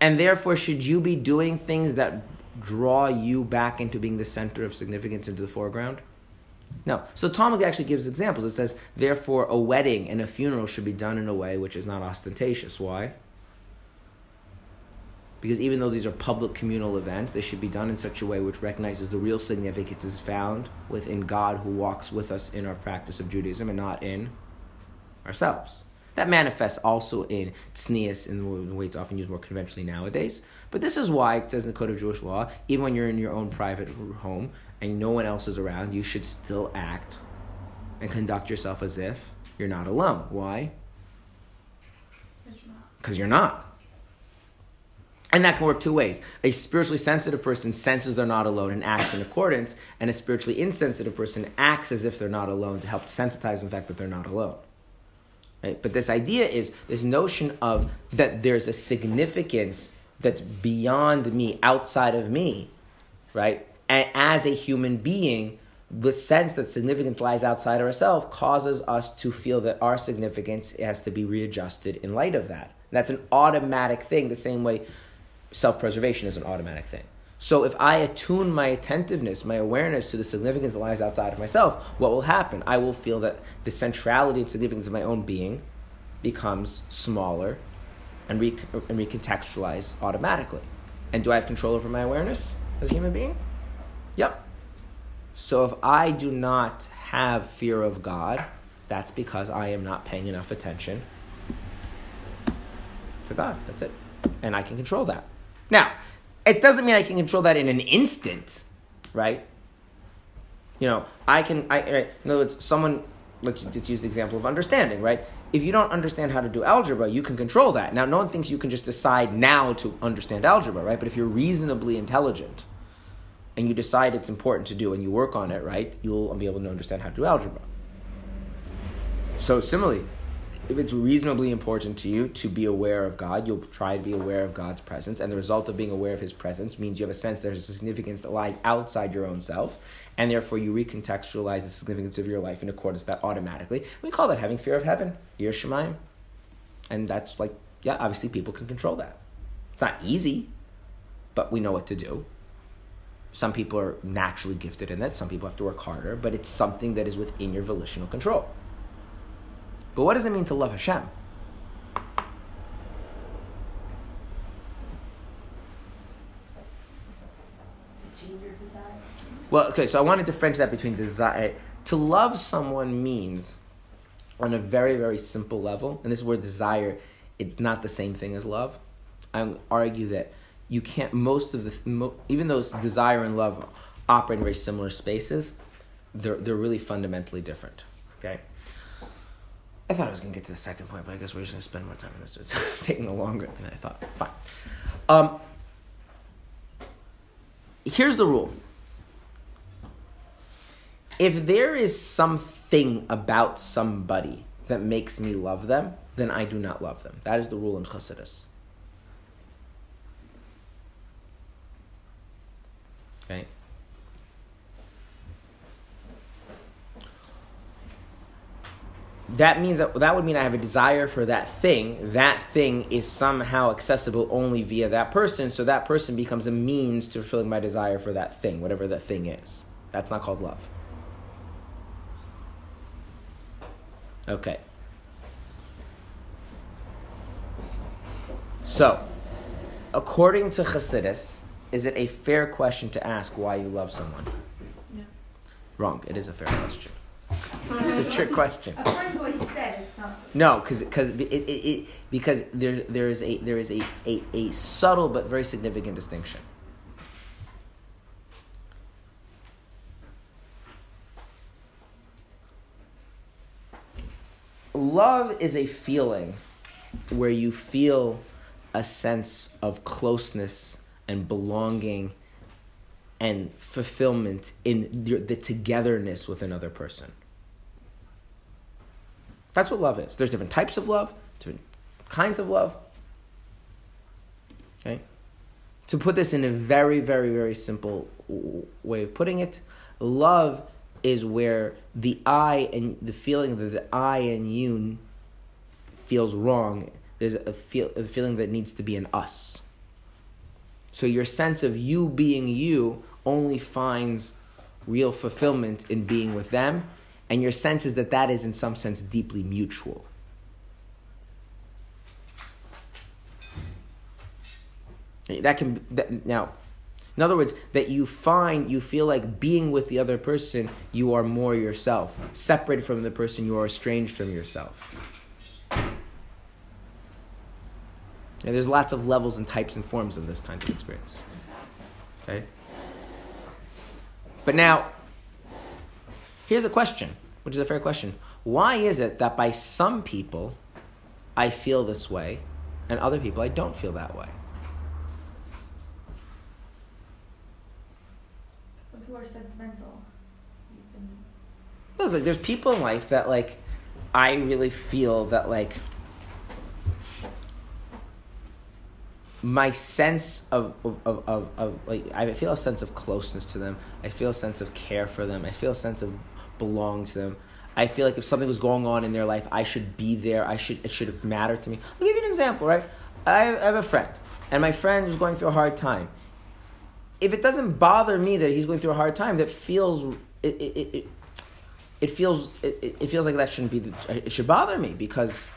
And therefore, should you be doing things that draw you back into being the center of significance into the foreground? No. So Talmud actually gives examples. It says, therefore, a wedding and a funeral should be done in a way which is not ostentatious. Why? Because even though these are public communal events, they should be done in such a way which recognizes the real significance is found within God who walks with us in our practice of Judaism and not in ourselves. That manifests also in tznius in the way it's often used more conventionally nowadays. But this is why it says in the Code of Jewish Law, even when you're in your own private home and no one else is around, you should still act and conduct yourself as if you're not alone. Why? Because you're not. And that can work two ways. A spiritually sensitive person senses they're not alone and acts in accordance, and a spiritually insensitive person acts as if they're not alone to help sensitize the fact that they're not alone. Right? But this idea is this notion of that there's a significance that's beyond me, outside of me, right? And as a human being, the sense that significance lies outside of ourselves causes us to feel that our significance has to be readjusted in light of that. That's an automatic thing, the same way self preservation is an automatic thing. So if I attune my attentiveness, my awareness to the significance that lies outside of myself, what will happen? I will feel that the centrality and significance of my own being becomes smaller and, re- and recontextualized automatically. And do I have control over my awareness as a human being? Yep. So if I do not have fear of God, that's because I am not paying enough attention to God. That's it. And I can control that. Now, it doesn't mean I can control that in an instant, right? You know, I can, I, in other words, someone, let's just use the example of understanding, right? if you don't understand how to do algebra, you can control that. Now, no one thinks you can just decide now to understand algebra, right? But if you're reasonably intelligent and you decide it's important to do and you work on it, right, you'll be able to understand how to do algebra. So, similarly, if it's reasonably important to you to be aware of God, you'll try to be aware of God's presence. And the result of being aware of His presence means you have a sense there's a significance that lies outside your own self. And therefore, you recontextualize the significance of your life in accordance with that automatically. We call that having fear of heaven, Yir Shamayim. And that's like, yeah, obviously people can control that. It's not easy, but we know what to do. Some people are naturally gifted in that, some people have to work harder, but it's something that is within your volitional control. But what does it mean to love Hashem? Well, okay, so I want to differentiate that between desire. To love someone means, on a very, very simple level, and this is where desire, it's not the same thing as love. I argue that you can't, most of the, mo, even though desire and love operate in very similar spaces, they're, they're really fundamentally different. Okay? I thought I was going to get to the second point, but I guess we're just going to spend more time on this. It's taking longer than I thought. Fine. Um, here's the rule if there is something about somebody that makes me love them, then I do not love them. That is the rule in Chassidus. Okay? That means that that would mean I have a desire for that thing. That thing is somehow accessible only via that person, so that person becomes a means to fulfilling my desire for that thing, whatever that thing is. That's not called love. Okay. So, according to Chassidus, is it a fair question to ask why you love someone? No. Wrong. It is a fair question. it's a trick question. According to what you said, it's not. No, because because it, it, it, because there there is a there is a, a, a subtle but very significant distinction. Love is a feeling where you feel a sense of closeness and belonging and fulfillment in the, the togetherness with another person. That's what love is. There's different types of love, different kinds of love. Okay? To put this in a very, very, very simple way of putting it, love is where the I and the feeling that the I and you feels wrong. There's a, feel, a feeling that needs to be an us. So your sense of you being you only finds real fulfillment in being with them, and your sense is that that is in some sense deeply mutual. That can that, now, in other words, that you find you feel like being with the other person, you are more yourself. Separated from the person, you are estranged from yourself. And there's lots of levels and types and forms of this kind of experience. Okay? But now, here's a question, which is a fair question. Why is it that by some people I feel this way, and other people I don't feel that way? Some people are sentimental. Been It's like there's people in life that like I really feel that like my sense of, of, of, of, like I feel a sense of closeness to them. I feel a sense of care for them. I feel a sense of belong to them. I feel like if something was going on in their life, I should be there. I should it should matter to me. I'll give you an example, right? I have a friend, and my friend was going through a hard time. If it doesn't bother me that he's going through a hard time, that feels it it, it, it feels it it feels like that shouldn't be the, it should bother me because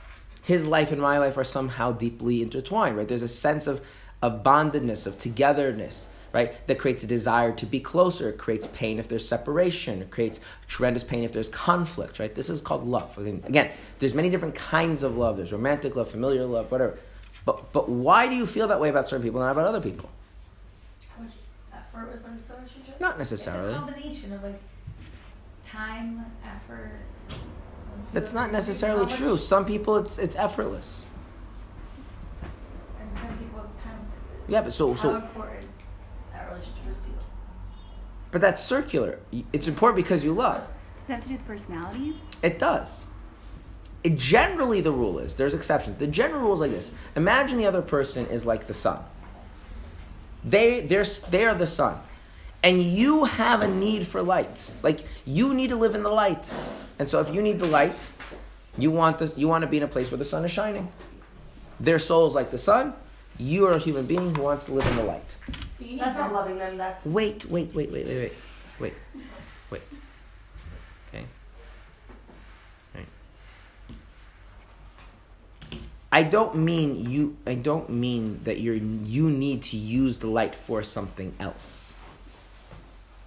his life and my life are somehow deeply intertwined right? There's a sense of of bondedness of togetherness right? That creates a desire to be closer. It creates pain if there's separation. It creates tremendous pain if there's conflict right? This is called love. Again- there's many different kinds of love. There's romantic love familiar love whatever. But but why do you feel that way about certain people and not about other people? How much uh, effort went into the relationship? not necessarily. It's a combination of like time, effort, That's not necessarily true. Some people, it's it's effortless. And some people it's time. Yeah, but so so, important that relationship is to you. but that's circular. It's important because you love. Does that have to do with personalities? It does. It generally the rule is there's exceptions. The general rule is like this. Imagine the other person is like the sun. They they're they are the sun, and you have a need for light. Like you need to live in the light, and so if you need the light, you want this. You want to be in a place where the sun is shining. Their soul is like the sun. You are a human being who wants to live in the light. So you need That's not loving them. That's Wait, wait, wait, wait, wait, wait, wait, wait. Okay. Right. I don't mean you. I don't mean that you're. You need to use the light for something else.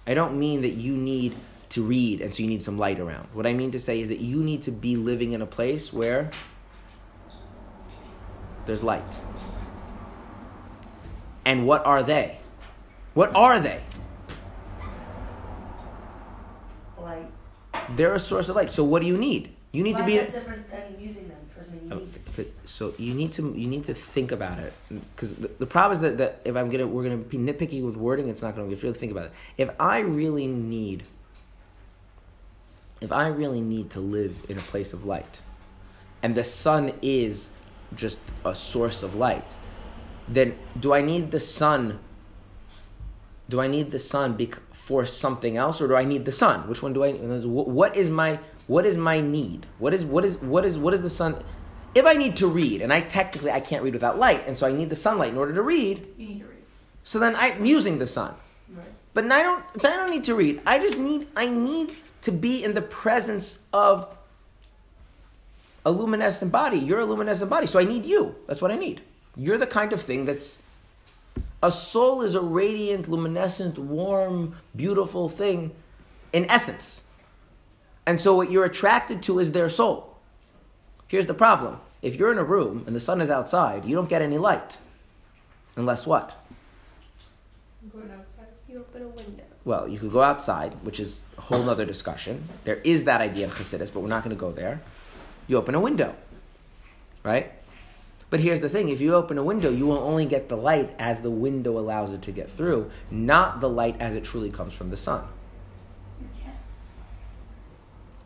I don't mean that you need to read and so you need some light around. What I mean to say is that you need to be living in a place where there's light. And what are they? What are they? Light. They're a source of light. So what do you need? You need Why to be. different than using them So you need to you need to think about it because the, the problem is that, that if I'm gonna we're gonna be nitpicky with wording, it's not gonna. You really think about it, if I really need, if I really need to live in a place of light, and the sun is just a source of light, then do I need the sun? Do I need the sun bec- for something else, or do I need the sun? Which one do I? What is my what is my need? What is what is what is what is the sun? If I need to read, and I technically I can't read without light, and so I need the sunlight in order to read. You need to read. So then I'm using the sun. Right. But I don't. So I don't need to read. I just need. I need to be in the presence of a luminescent body. You're a luminescent body, so I need you. That's what I need. You're the kind of thing that's. A soul is a radiant, luminescent, warm, beautiful thing, in essence. And so what you're attracted to is their soul. Here's the problem: if you're in a room and the sun is outside, you don't get any light. Unless what? Going outside. You open a window. Well, you could go outside, which is a whole other discussion. There is that idea in Chassidus, but we're not going to go there. You open a window, right? But here's the thing: if you open a window, you will only get the light as the window allows it to get through, not the light as it truly comes from the sun.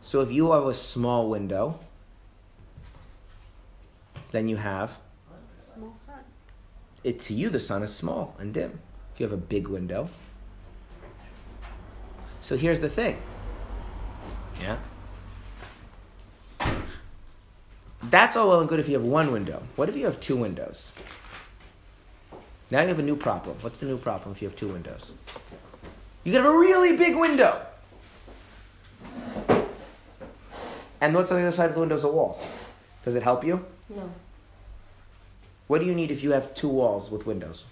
So if you have a small window, then you have Small sun. it to you the sun is small and dim. If you have a big window. So here's the thing. Yeah. That's all well and good if you have one window. What if you have two windows? Now you have a new problem. What's the new problem if you have two windows? You could have a really big window. And what's on the other side of the window is a wall. Does it help you? No. What do you need if you have two walls with windows?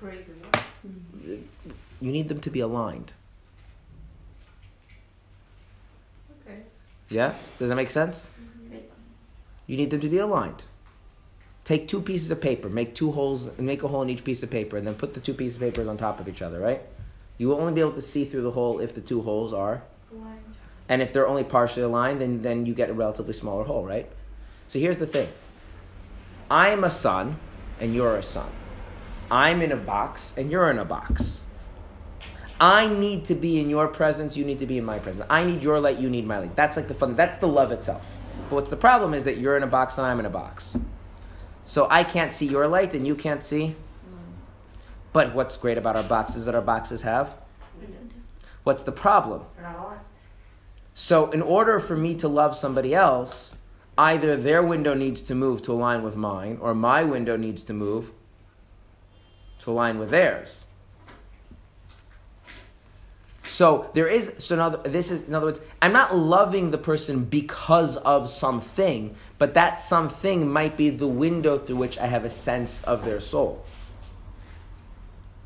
Break is mm-hmm. You need them to be aligned. Okay. Yes? Does that make sense? Mm-hmm. You need them to be aligned. Take two pieces of paper, make two holes, and make a hole in each piece of paper, and then put the two pieces of paper on top of each other, right? You will only be able to see through the hole if the two holes are, Aligned. And if they're only partially aligned, then, then you get a relatively smaller hole, right? So here's the thing I'm a sun, and you're a sun. I'm in a box, and you're in a box. I need to be in your presence, you need to be in my presence. I need your light, you need my light. That's like the fun, that's the love itself. But what's the problem is that you're in a box and I'm in a box. So I can't see your light and you can't see. But what's great about our boxes that our boxes have? What's the problem? So, in order for me to love somebody else, either their window needs to move to align with mine, or my window needs to move to align with theirs. So there is so other, this is in other words, I'm not loving the person because of something, but that something might be the window through which I have a sense of their soul.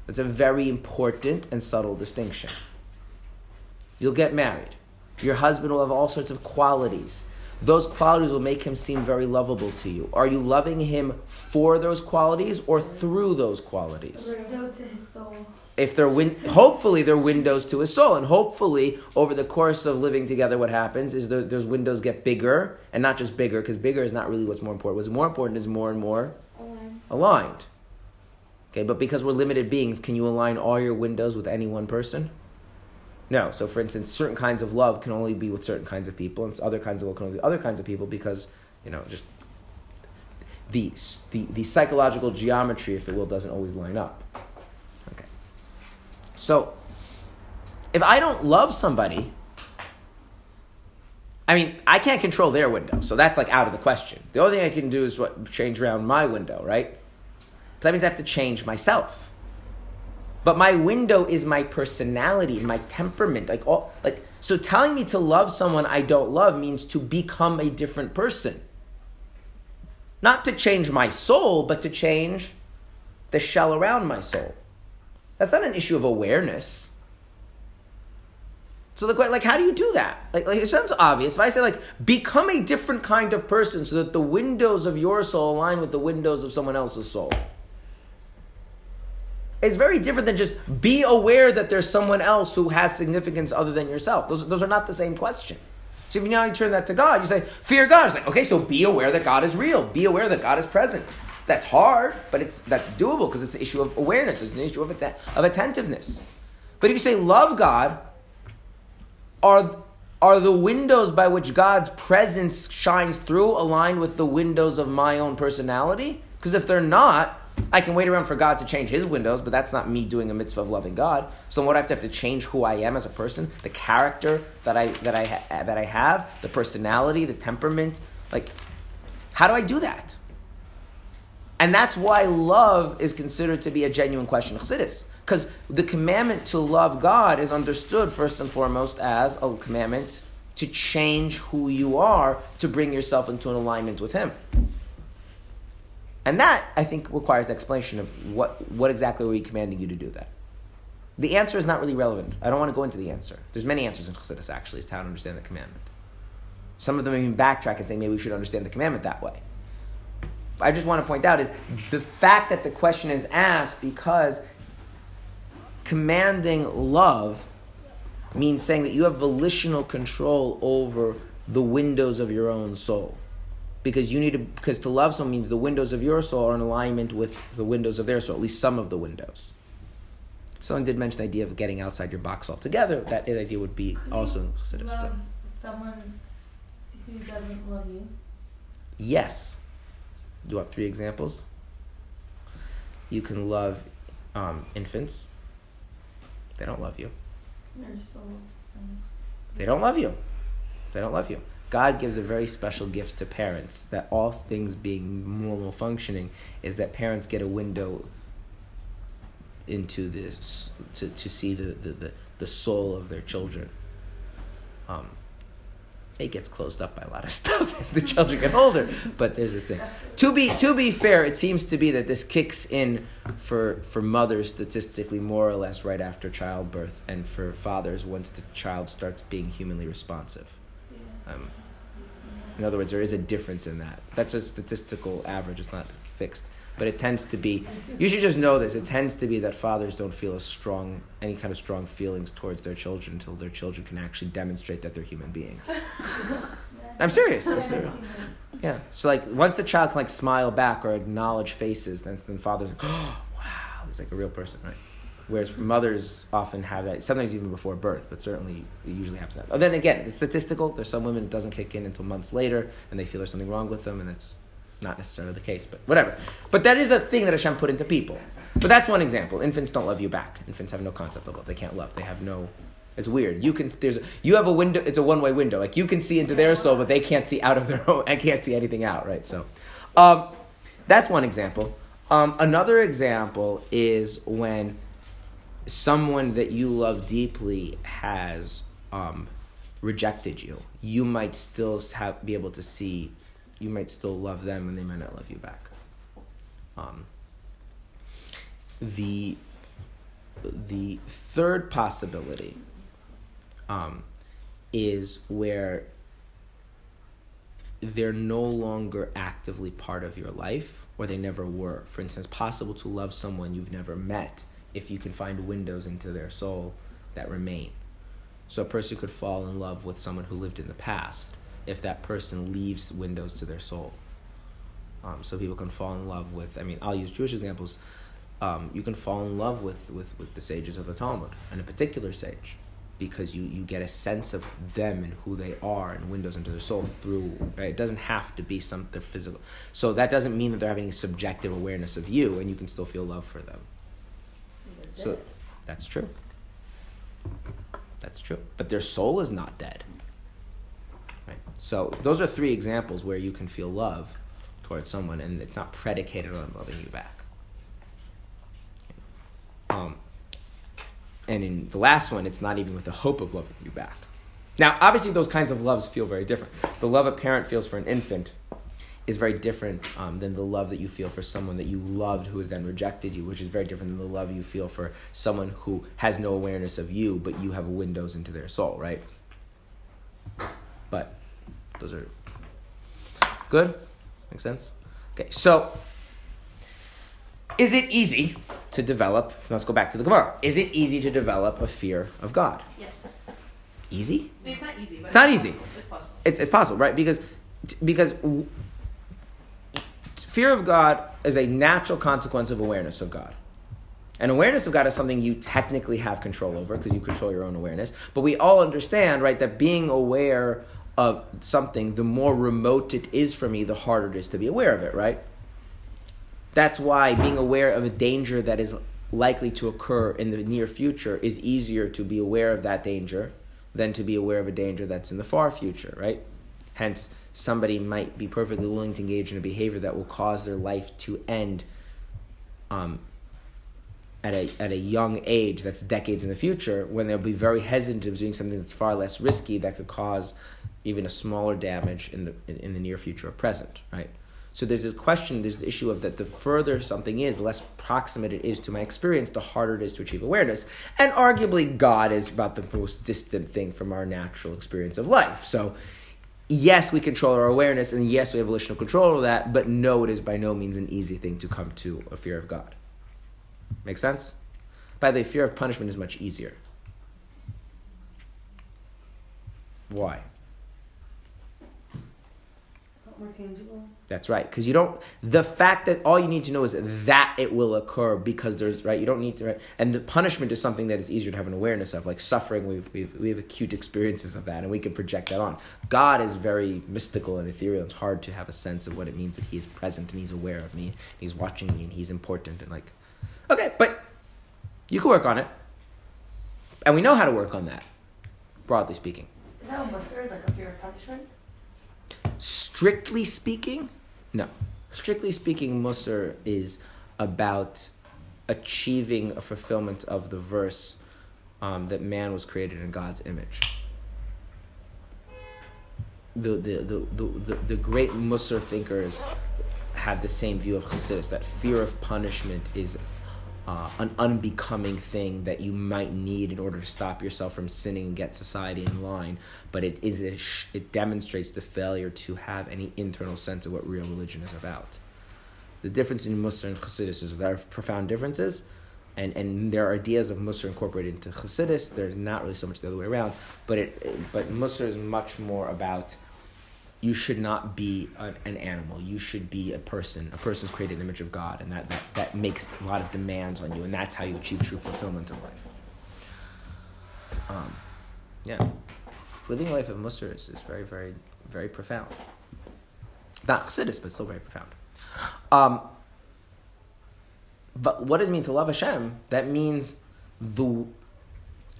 That's a very important and subtle distinction. You'll get married. Your husband will have all sorts of qualities. those qualities will make him seem very lovable to you. Are you loving him for those qualities or through those qualities? Window to his soul. if they're win- hopefully they're windows to his soul and hopefully over the course of living together what happens is those windows get bigger and not just bigger because bigger is not really what's more important what's more important is more and more Aligned. aligned okay but because we're limited beings can you align all your windows with any one person no so for instance certain kinds of love can only be with certain kinds of people and other kinds of love can only be other kinds of people because you know just the, the, the psychological geometry if it will doesn't always line up okay so, if I don't love somebody, I mean, I can't control their window, so that's like out of the question. The only thing I can do is what change around my window, right? But that means I have to change myself. But my window is my personality, my temperament, like all like so telling me to love someone I don't love means to become a different person. Not to change my soul, but to change the shell around my soul. That's not an issue of awareness. So the question, like, how do you do that? Like, like it sounds obvious. If I say like, become a different kind of person so that the windows of your soul align with the windows of someone else's soul. It's very different than just be aware that there's someone else who has significance other than yourself. Those, those are not the same question. So if you now you turn that to God, you say, fear God. It's like, okay, so be aware that God is real. Be aware that God is present. That's hard, but it's that's doable because it's an issue of awareness. It's an issue of, atten- of attentiveness. But if you say love God, are are the windows by which God's presence shines through aligned with the windows of my own personality? Because if they're not, I can wait around for God to change His windows, but that's not me doing a mitzvah of loving God. So what I have to have to change who I am as a person, the character that I that I ha- that I have, the personality, the temperament. Like, how do I do that? And that's why love is considered to be a genuine question of chassidus. Because the commandment to love God is understood first and foremost as a commandment to change who you are to bring yourself into an alignment with Him. And that, I think, requires explanation of what, what exactly are we commanding you to do that. The answer is not really relevant. I don't want to go into the answer. There's many answers in Chassidus, actually, as to how to understand the commandment. Some of them even backtrack and say maybe we should understand the commandment that way. I just want to point out is the fact that the question is asked because commanding love means saying that you have volitional control over the windows of your own soul. Because you need to because to love someone means the windows of your soul are in alignment with the windows of their soul, at least some of the windows. Someone did mention the idea of getting outside your box altogether. That idea would be Could also in Chassidus. Someone who doesn't love you. yes. Do you want three examples? You can love um, infants. They don't love you. Their souls. They don't love you. They don't love you. God gives a very special gift to parents that all things being normal functioning is that parents get a window into this to, to see the, the, the, the soul of their children. Um, it gets closed up by a lot of stuff as the children get older, but there's this thing. To be to be fair, it seems to be that this kicks in for for mothers statistically more or less right after childbirth, and for fathers once the child starts being humanly responsive. Yeah. Um, in other words, there is a difference in that. That's a statistical average; it's not fixed, but it tends to be. You should just know this. It tends to be that fathers don't feel a strong, any kind of strong feelings towards their children until their children can actually demonstrate that they're human beings. I'm serious. Serious. Yeah. So like once the child can like smile back or acknowledge faces, then then father's like, oh wow, he's like a real person, right? Whereas mothers often have that sometimes even before birth, but certainly it usually happens. That. Oh, then again, it's statistical. There's some women it doesn't kick in until months later, and they feel there's something wrong with them, and it's not necessarily the case, but whatever. But that is a thing that Hashem put into people. But that's one example. Infants don't love you back. Infants have no concept of love. They can't love. They have no. It's weird. You can there's you have a window. It's a one way window. Like you can see into their soul, but they can't see out of their own. I can't see anything out. Right. So, um, that's one example. Um, another example is when someone that you love deeply has um, rejected you. You might still have, be able to see. You might still love them, and they might not love you back. Um, the the third possibility um, is where they're no longer actively part of your life or they never were. For instance, possible to love someone you've never met if you can find windows into their soul that remain. So a person could fall in love with someone who lived in the past if that person leaves windows to their soul. Um, so people can fall in love with. I mean, I'll use Jewish examples. Um, you can fall in love with, with, with the sages of the Talmud and a particular sage because you, you get a sense of them and who they are and windows into their soul through right? it doesn't have to be something physical so that doesn't mean that they're having a subjective awareness of you and you can still feel love for them so that's true. That's true. But their soul is not dead. Right? So those are three examples where you can feel love towards someone and it's not predicated on loving you back. Um, and in the last one, it's not even with the hope of loving you back. Now, obviously, those kinds of loves feel very different. The love a parent feels for an infant is very different um, than the love that you feel for someone that you loved who has then rejected you, which is very different than the love you feel for someone who has no awareness of you, but you have windows into their soul, right? But those are good? Make sense? Okay, so is it easy to develop? Let's go back to the Gemara. Is it easy to develop a fear of God? Yes. Easy? It's not easy, but It's not easy. It's possible. It's, it's possible, right? Because because fear of God is a natural consequence of awareness of God. And awareness of God is something you technically have control over because you control your own awareness. But we all understand, right, that being aware of something, the more remote it is for me, the harder it is to be aware of it, right? That's why being aware of a danger that is likely to occur in the near future is easier to be aware of that danger than to be aware of a danger that's in the far future, right? Hence, somebody might be perfectly willing to engage in a behavior that will cause their life to end um, at, a, at a young age that's decades in the future when they'll be very hesitant of doing something that's far less risky that could cause even a smaller damage in the, in, in the near future or present, right? So there's this question, there's the issue of that the further something is, the less proximate it is to my experience, the harder it is to achieve awareness. And arguably, God is about the most distant thing from our natural experience of life. So, yes, we control our awareness, and yes, we have volitional control over that, but no, it is by no means an easy thing to come to a fear of God. Make sense? By the way, fear of punishment is much easier. Why? More tangible. That's right. Because you don't, the fact that all you need to know is that it will occur because there's, right? You don't need to, right? And the punishment is something that is easier to have an awareness of. Like suffering, we've, we've, we have acute experiences of that and we can project that on. God is very mystical and ethereal. It's hard to have a sense of what it means that He is present and He's aware of me, He's watching me, and He's important. And like, okay, but you can work on it. And we know how to work on that, broadly speaking. Is that is like a fear of punishment? Strictly speaking, no. Strictly speaking, Musar is about achieving a fulfillment of the verse um, that man was created in God's image. The, the, the, the, the, the great Musar thinkers have the same view of Chassidus, that fear of punishment is uh, an unbecoming thing that you might need in order to stop yourself from sinning and get society in line. But it is a sh- it demonstrates the failure to have any internal sense of what real religion is about. The difference in Musar and Chassidus is there are profound differences, and, and there are ideas of Musar incorporated into Chassidus. There's not really so much the other way around, but it but Musar is much more about you should not be an, an, animal. You should be a person. A person's created in the image of God, and that, that, that makes a lot of demands on you, and that's how you achieve true fulfillment in life. Um, yeah. Living a life of Musar is, is very, very, very profound. Not Chassidus, but still very profound. Um, but what does it mean to love Hashem? That means the,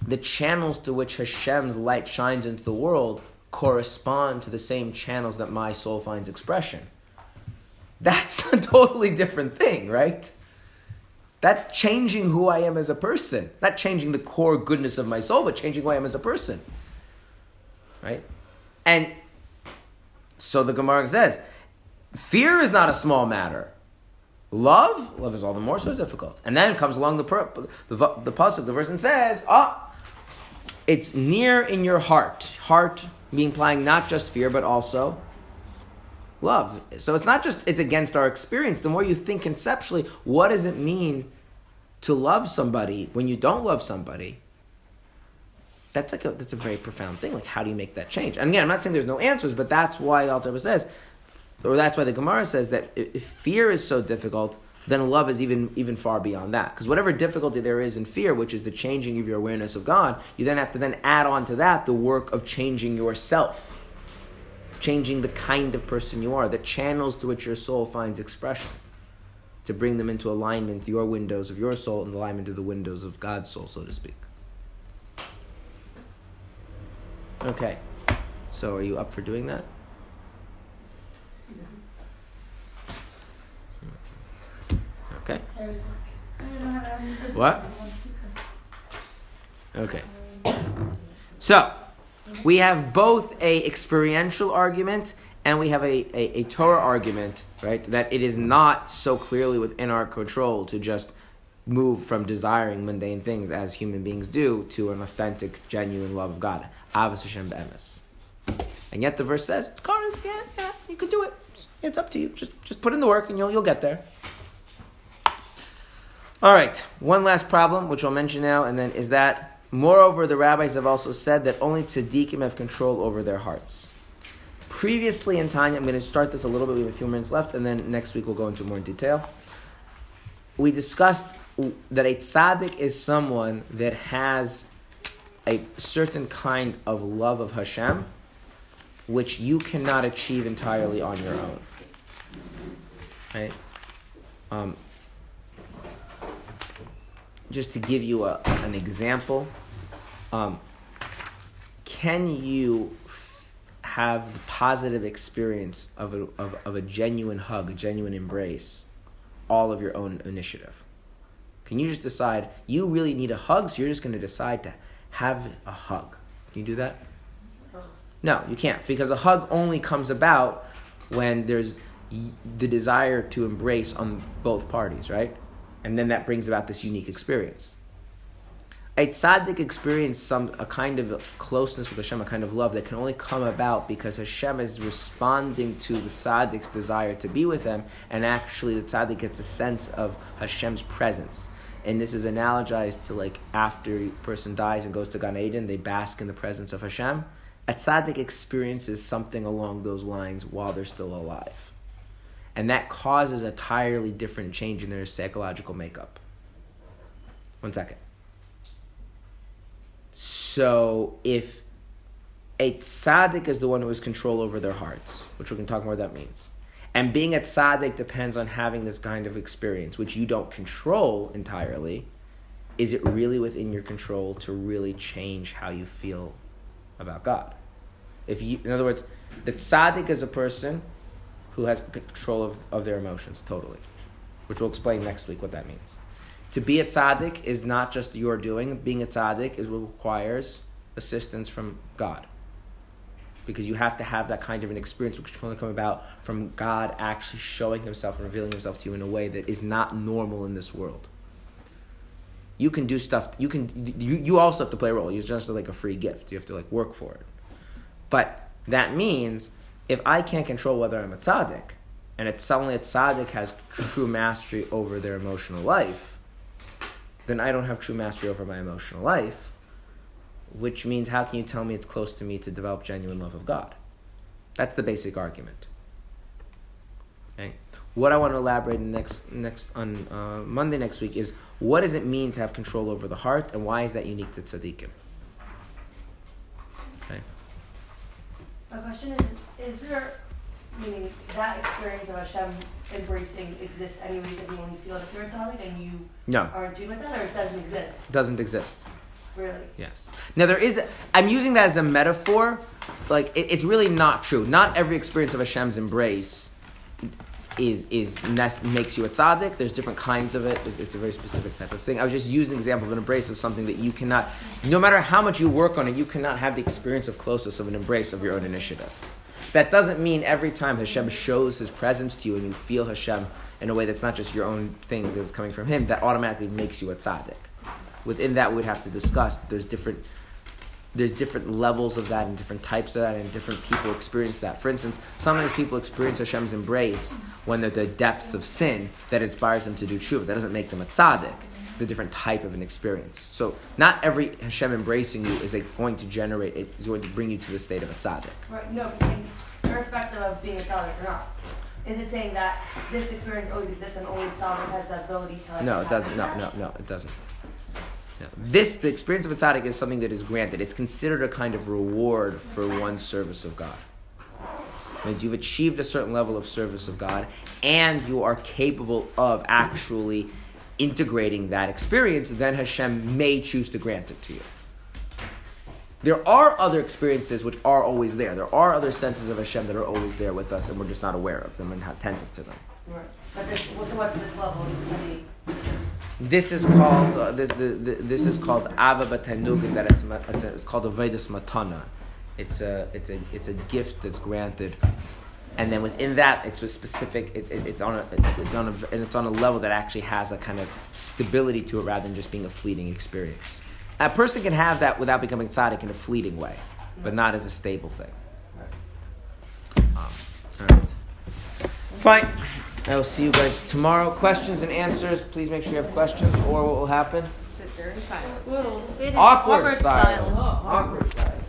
the channels through which Hashem's light shines into the world correspond to the same channels that my soul finds expression. That's a totally different thing, right? That's changing who I am as a person. Not changing the core goodness of my soul, but changing who I am as a person. Right? And so the Gemara says, fear is not a small matter. Love, love is all the more so difficult. And then comes along the the, the, the the verse and says, ah, oh, it's near in your heart. Heart implying not just fear, but also love. So it's not just it's against our experience. The more you think conceptually, what does it mean to love somebody when you don't love somebody? That's like a that's a very profound thing. Like how do you make that change? And again, I'm not saying there's no answers, but that's why the Alter says, or that's why the Gemara says that fear is so difficult, then love is even even far beyond that. Because whatever difficulty there is in fear, which is the changing of your awareness of God, you then have to then add on to that the work of changing yourself, changing the kind of person you are, the channels to which your soul finds expression, to bring them into alignment, your windows of your soul, in alignment to the windows of God's soul, so to speak. Okay, so are you up for doing that? Okay. What? Okay. So, we have both a experiential argument and we have a, a, a, Torah argument, right? That it is not so clearly within our control to just move from desiring mundane things as human beings do to an authentic, genuine love of God. Ahavas Hashem be'emes. And yet the verse says, it's carved, yeah, yeah, you could do it. It's up to you. Just, just put in the work and you'll, you'll get there. All right, one last problem, which I'll mention now, and then is that, moreover, the rabbis have also said that only tzaddikim have control over their hearts. Previously in Tanya, I'm going to start this a little bit, we have a few minutes left, and then next week we'll go into more detail. We discussed that a tzaddik is someone that has a certain kind of love of Hashem, which you cannot achieve entirely on your own. Right? Um, just to give you a, an example, um, can you f- have the positive experience of a, of, of a genuine hug, a genuine embrace, all of your own initiative? Can you just decide you really need a hug, so you're just going to decide to have a hug? Can you do that? No, you can't, because a hug only comes about when there's the desire to embrace on both parties, right? And then that brings about this unique experience. A tzaddik experience some a kind of closeness with Hashem, a kind of love that can only come about because Hashem is responding to the tzaddik's desire to be with him, and actually the tzaddik gets a sense of Hashem's presence. And this is analogized to like after a person dies and goes to Gan Eden, they bask in the presence of Hashem. A tzaddik experiences something along those lines while they're still alive and that causes a entirely different change in their psychological makeup. One second. So if a tzaddik is the one who has control over their hearts, which we can talk more what that means. And being a tzaddik depends on having this kind of experience, which you don't control entirely. Is it really within your control to really change how you feel about God? If you, in other words, the tzaddik is a person who has control of, of their emotions totally, which we'll explain next week what that means. To be a tzaddik is not just your doing. Being a tzaddik is what requires assistance from God. Because you have to have that kind of an experience which can only come about from God actually showing himself and revealing himself to you in a way that is not normal in this world. You can do stuff, you can, you, you also have to play a role. It's just like a free gift. You have to like work for it. But that means if I can't control whether I'm a tzaddik, and it's suddenly a tzaddik has true mastery over their emotional life, then I don't have true mastery over my emotional life, which means how can you tell me it's close to me to develop genuine love of God? That's the basic argument. Okay. What I want to elaborate next next on uh, Monday next week is what does it mean to have control over the heart, and why is that unique to tzaddikim? Okay. My question is is there, meaning that experience of Hashem embracing exists any reason you only feel it if you're a tzaddik and you no. are in tune with that, or it doesn't exist? Doesn't exist. Really? Yes. Now there is. I'm using that as a metaphor. Like it, it's really not true. Not every experience of Hashem's embrace is is makes you a tzaddik. There's different kinds of it. It's a very specific type of thing. I was just using an example of an embrace of something that you cannot, no matter how much you work on it, you cannot have the experience of closeness of an embrace of your own initiative. That doesn't mean every time Hashem shows his presence to you and you feel Hashem in a way that's not just your own thing that's coming from him, that automatically makes you a tzaddik. Within that, we'd have to discuss there's different there's different levels of that and different types of that and different people experience that. For instance, sometimes people experience Hashem's embrace when they're the depths of sin that inspires them to do tshuva. That doesn't make them a tzaddik. It's a different type of an experience. So not every Hashem embracing you is going to generate, is going to bring you to the state of a tzaddik. Right, no, in irrespective of being a tzaddik or not. Is it saying that this experience always exists and only a tzaddik has the ability to like, No, it doesn't. No, no, no, it doesn't. No. This, the experience of a tzaddik is something that is granted. It's considered a kind of reward for one's service of God. It means you've achieved a certain level of service of God, and you are capable of actually integrating that experience. Then Hashem may choose to grant it to you. There are other experiences which are always there. There are other senses of Hashem that are always there with us, and we're just not aware of them and not attentive to them. Right. But this, what's this level? This is called uh, this the, the, this is called ahava b'taanugim that it's, it's, a, it's called avodas matana. It's a it's a it's a gift that's granted, and then within that it's a specific. It, it, it's on a it's on a and it's on a level that actually has a kind of stability to it rather than just being a fleeting experience. A person can have that without becoming tzaddik in a fleeting way, but not as a stable thing. Um, all right. Fine. I will see you guys tomorrow. Questions and answers. Please make sure you have questions, or what will happen? Sit there in silence. Little Awkward, silence. Awkward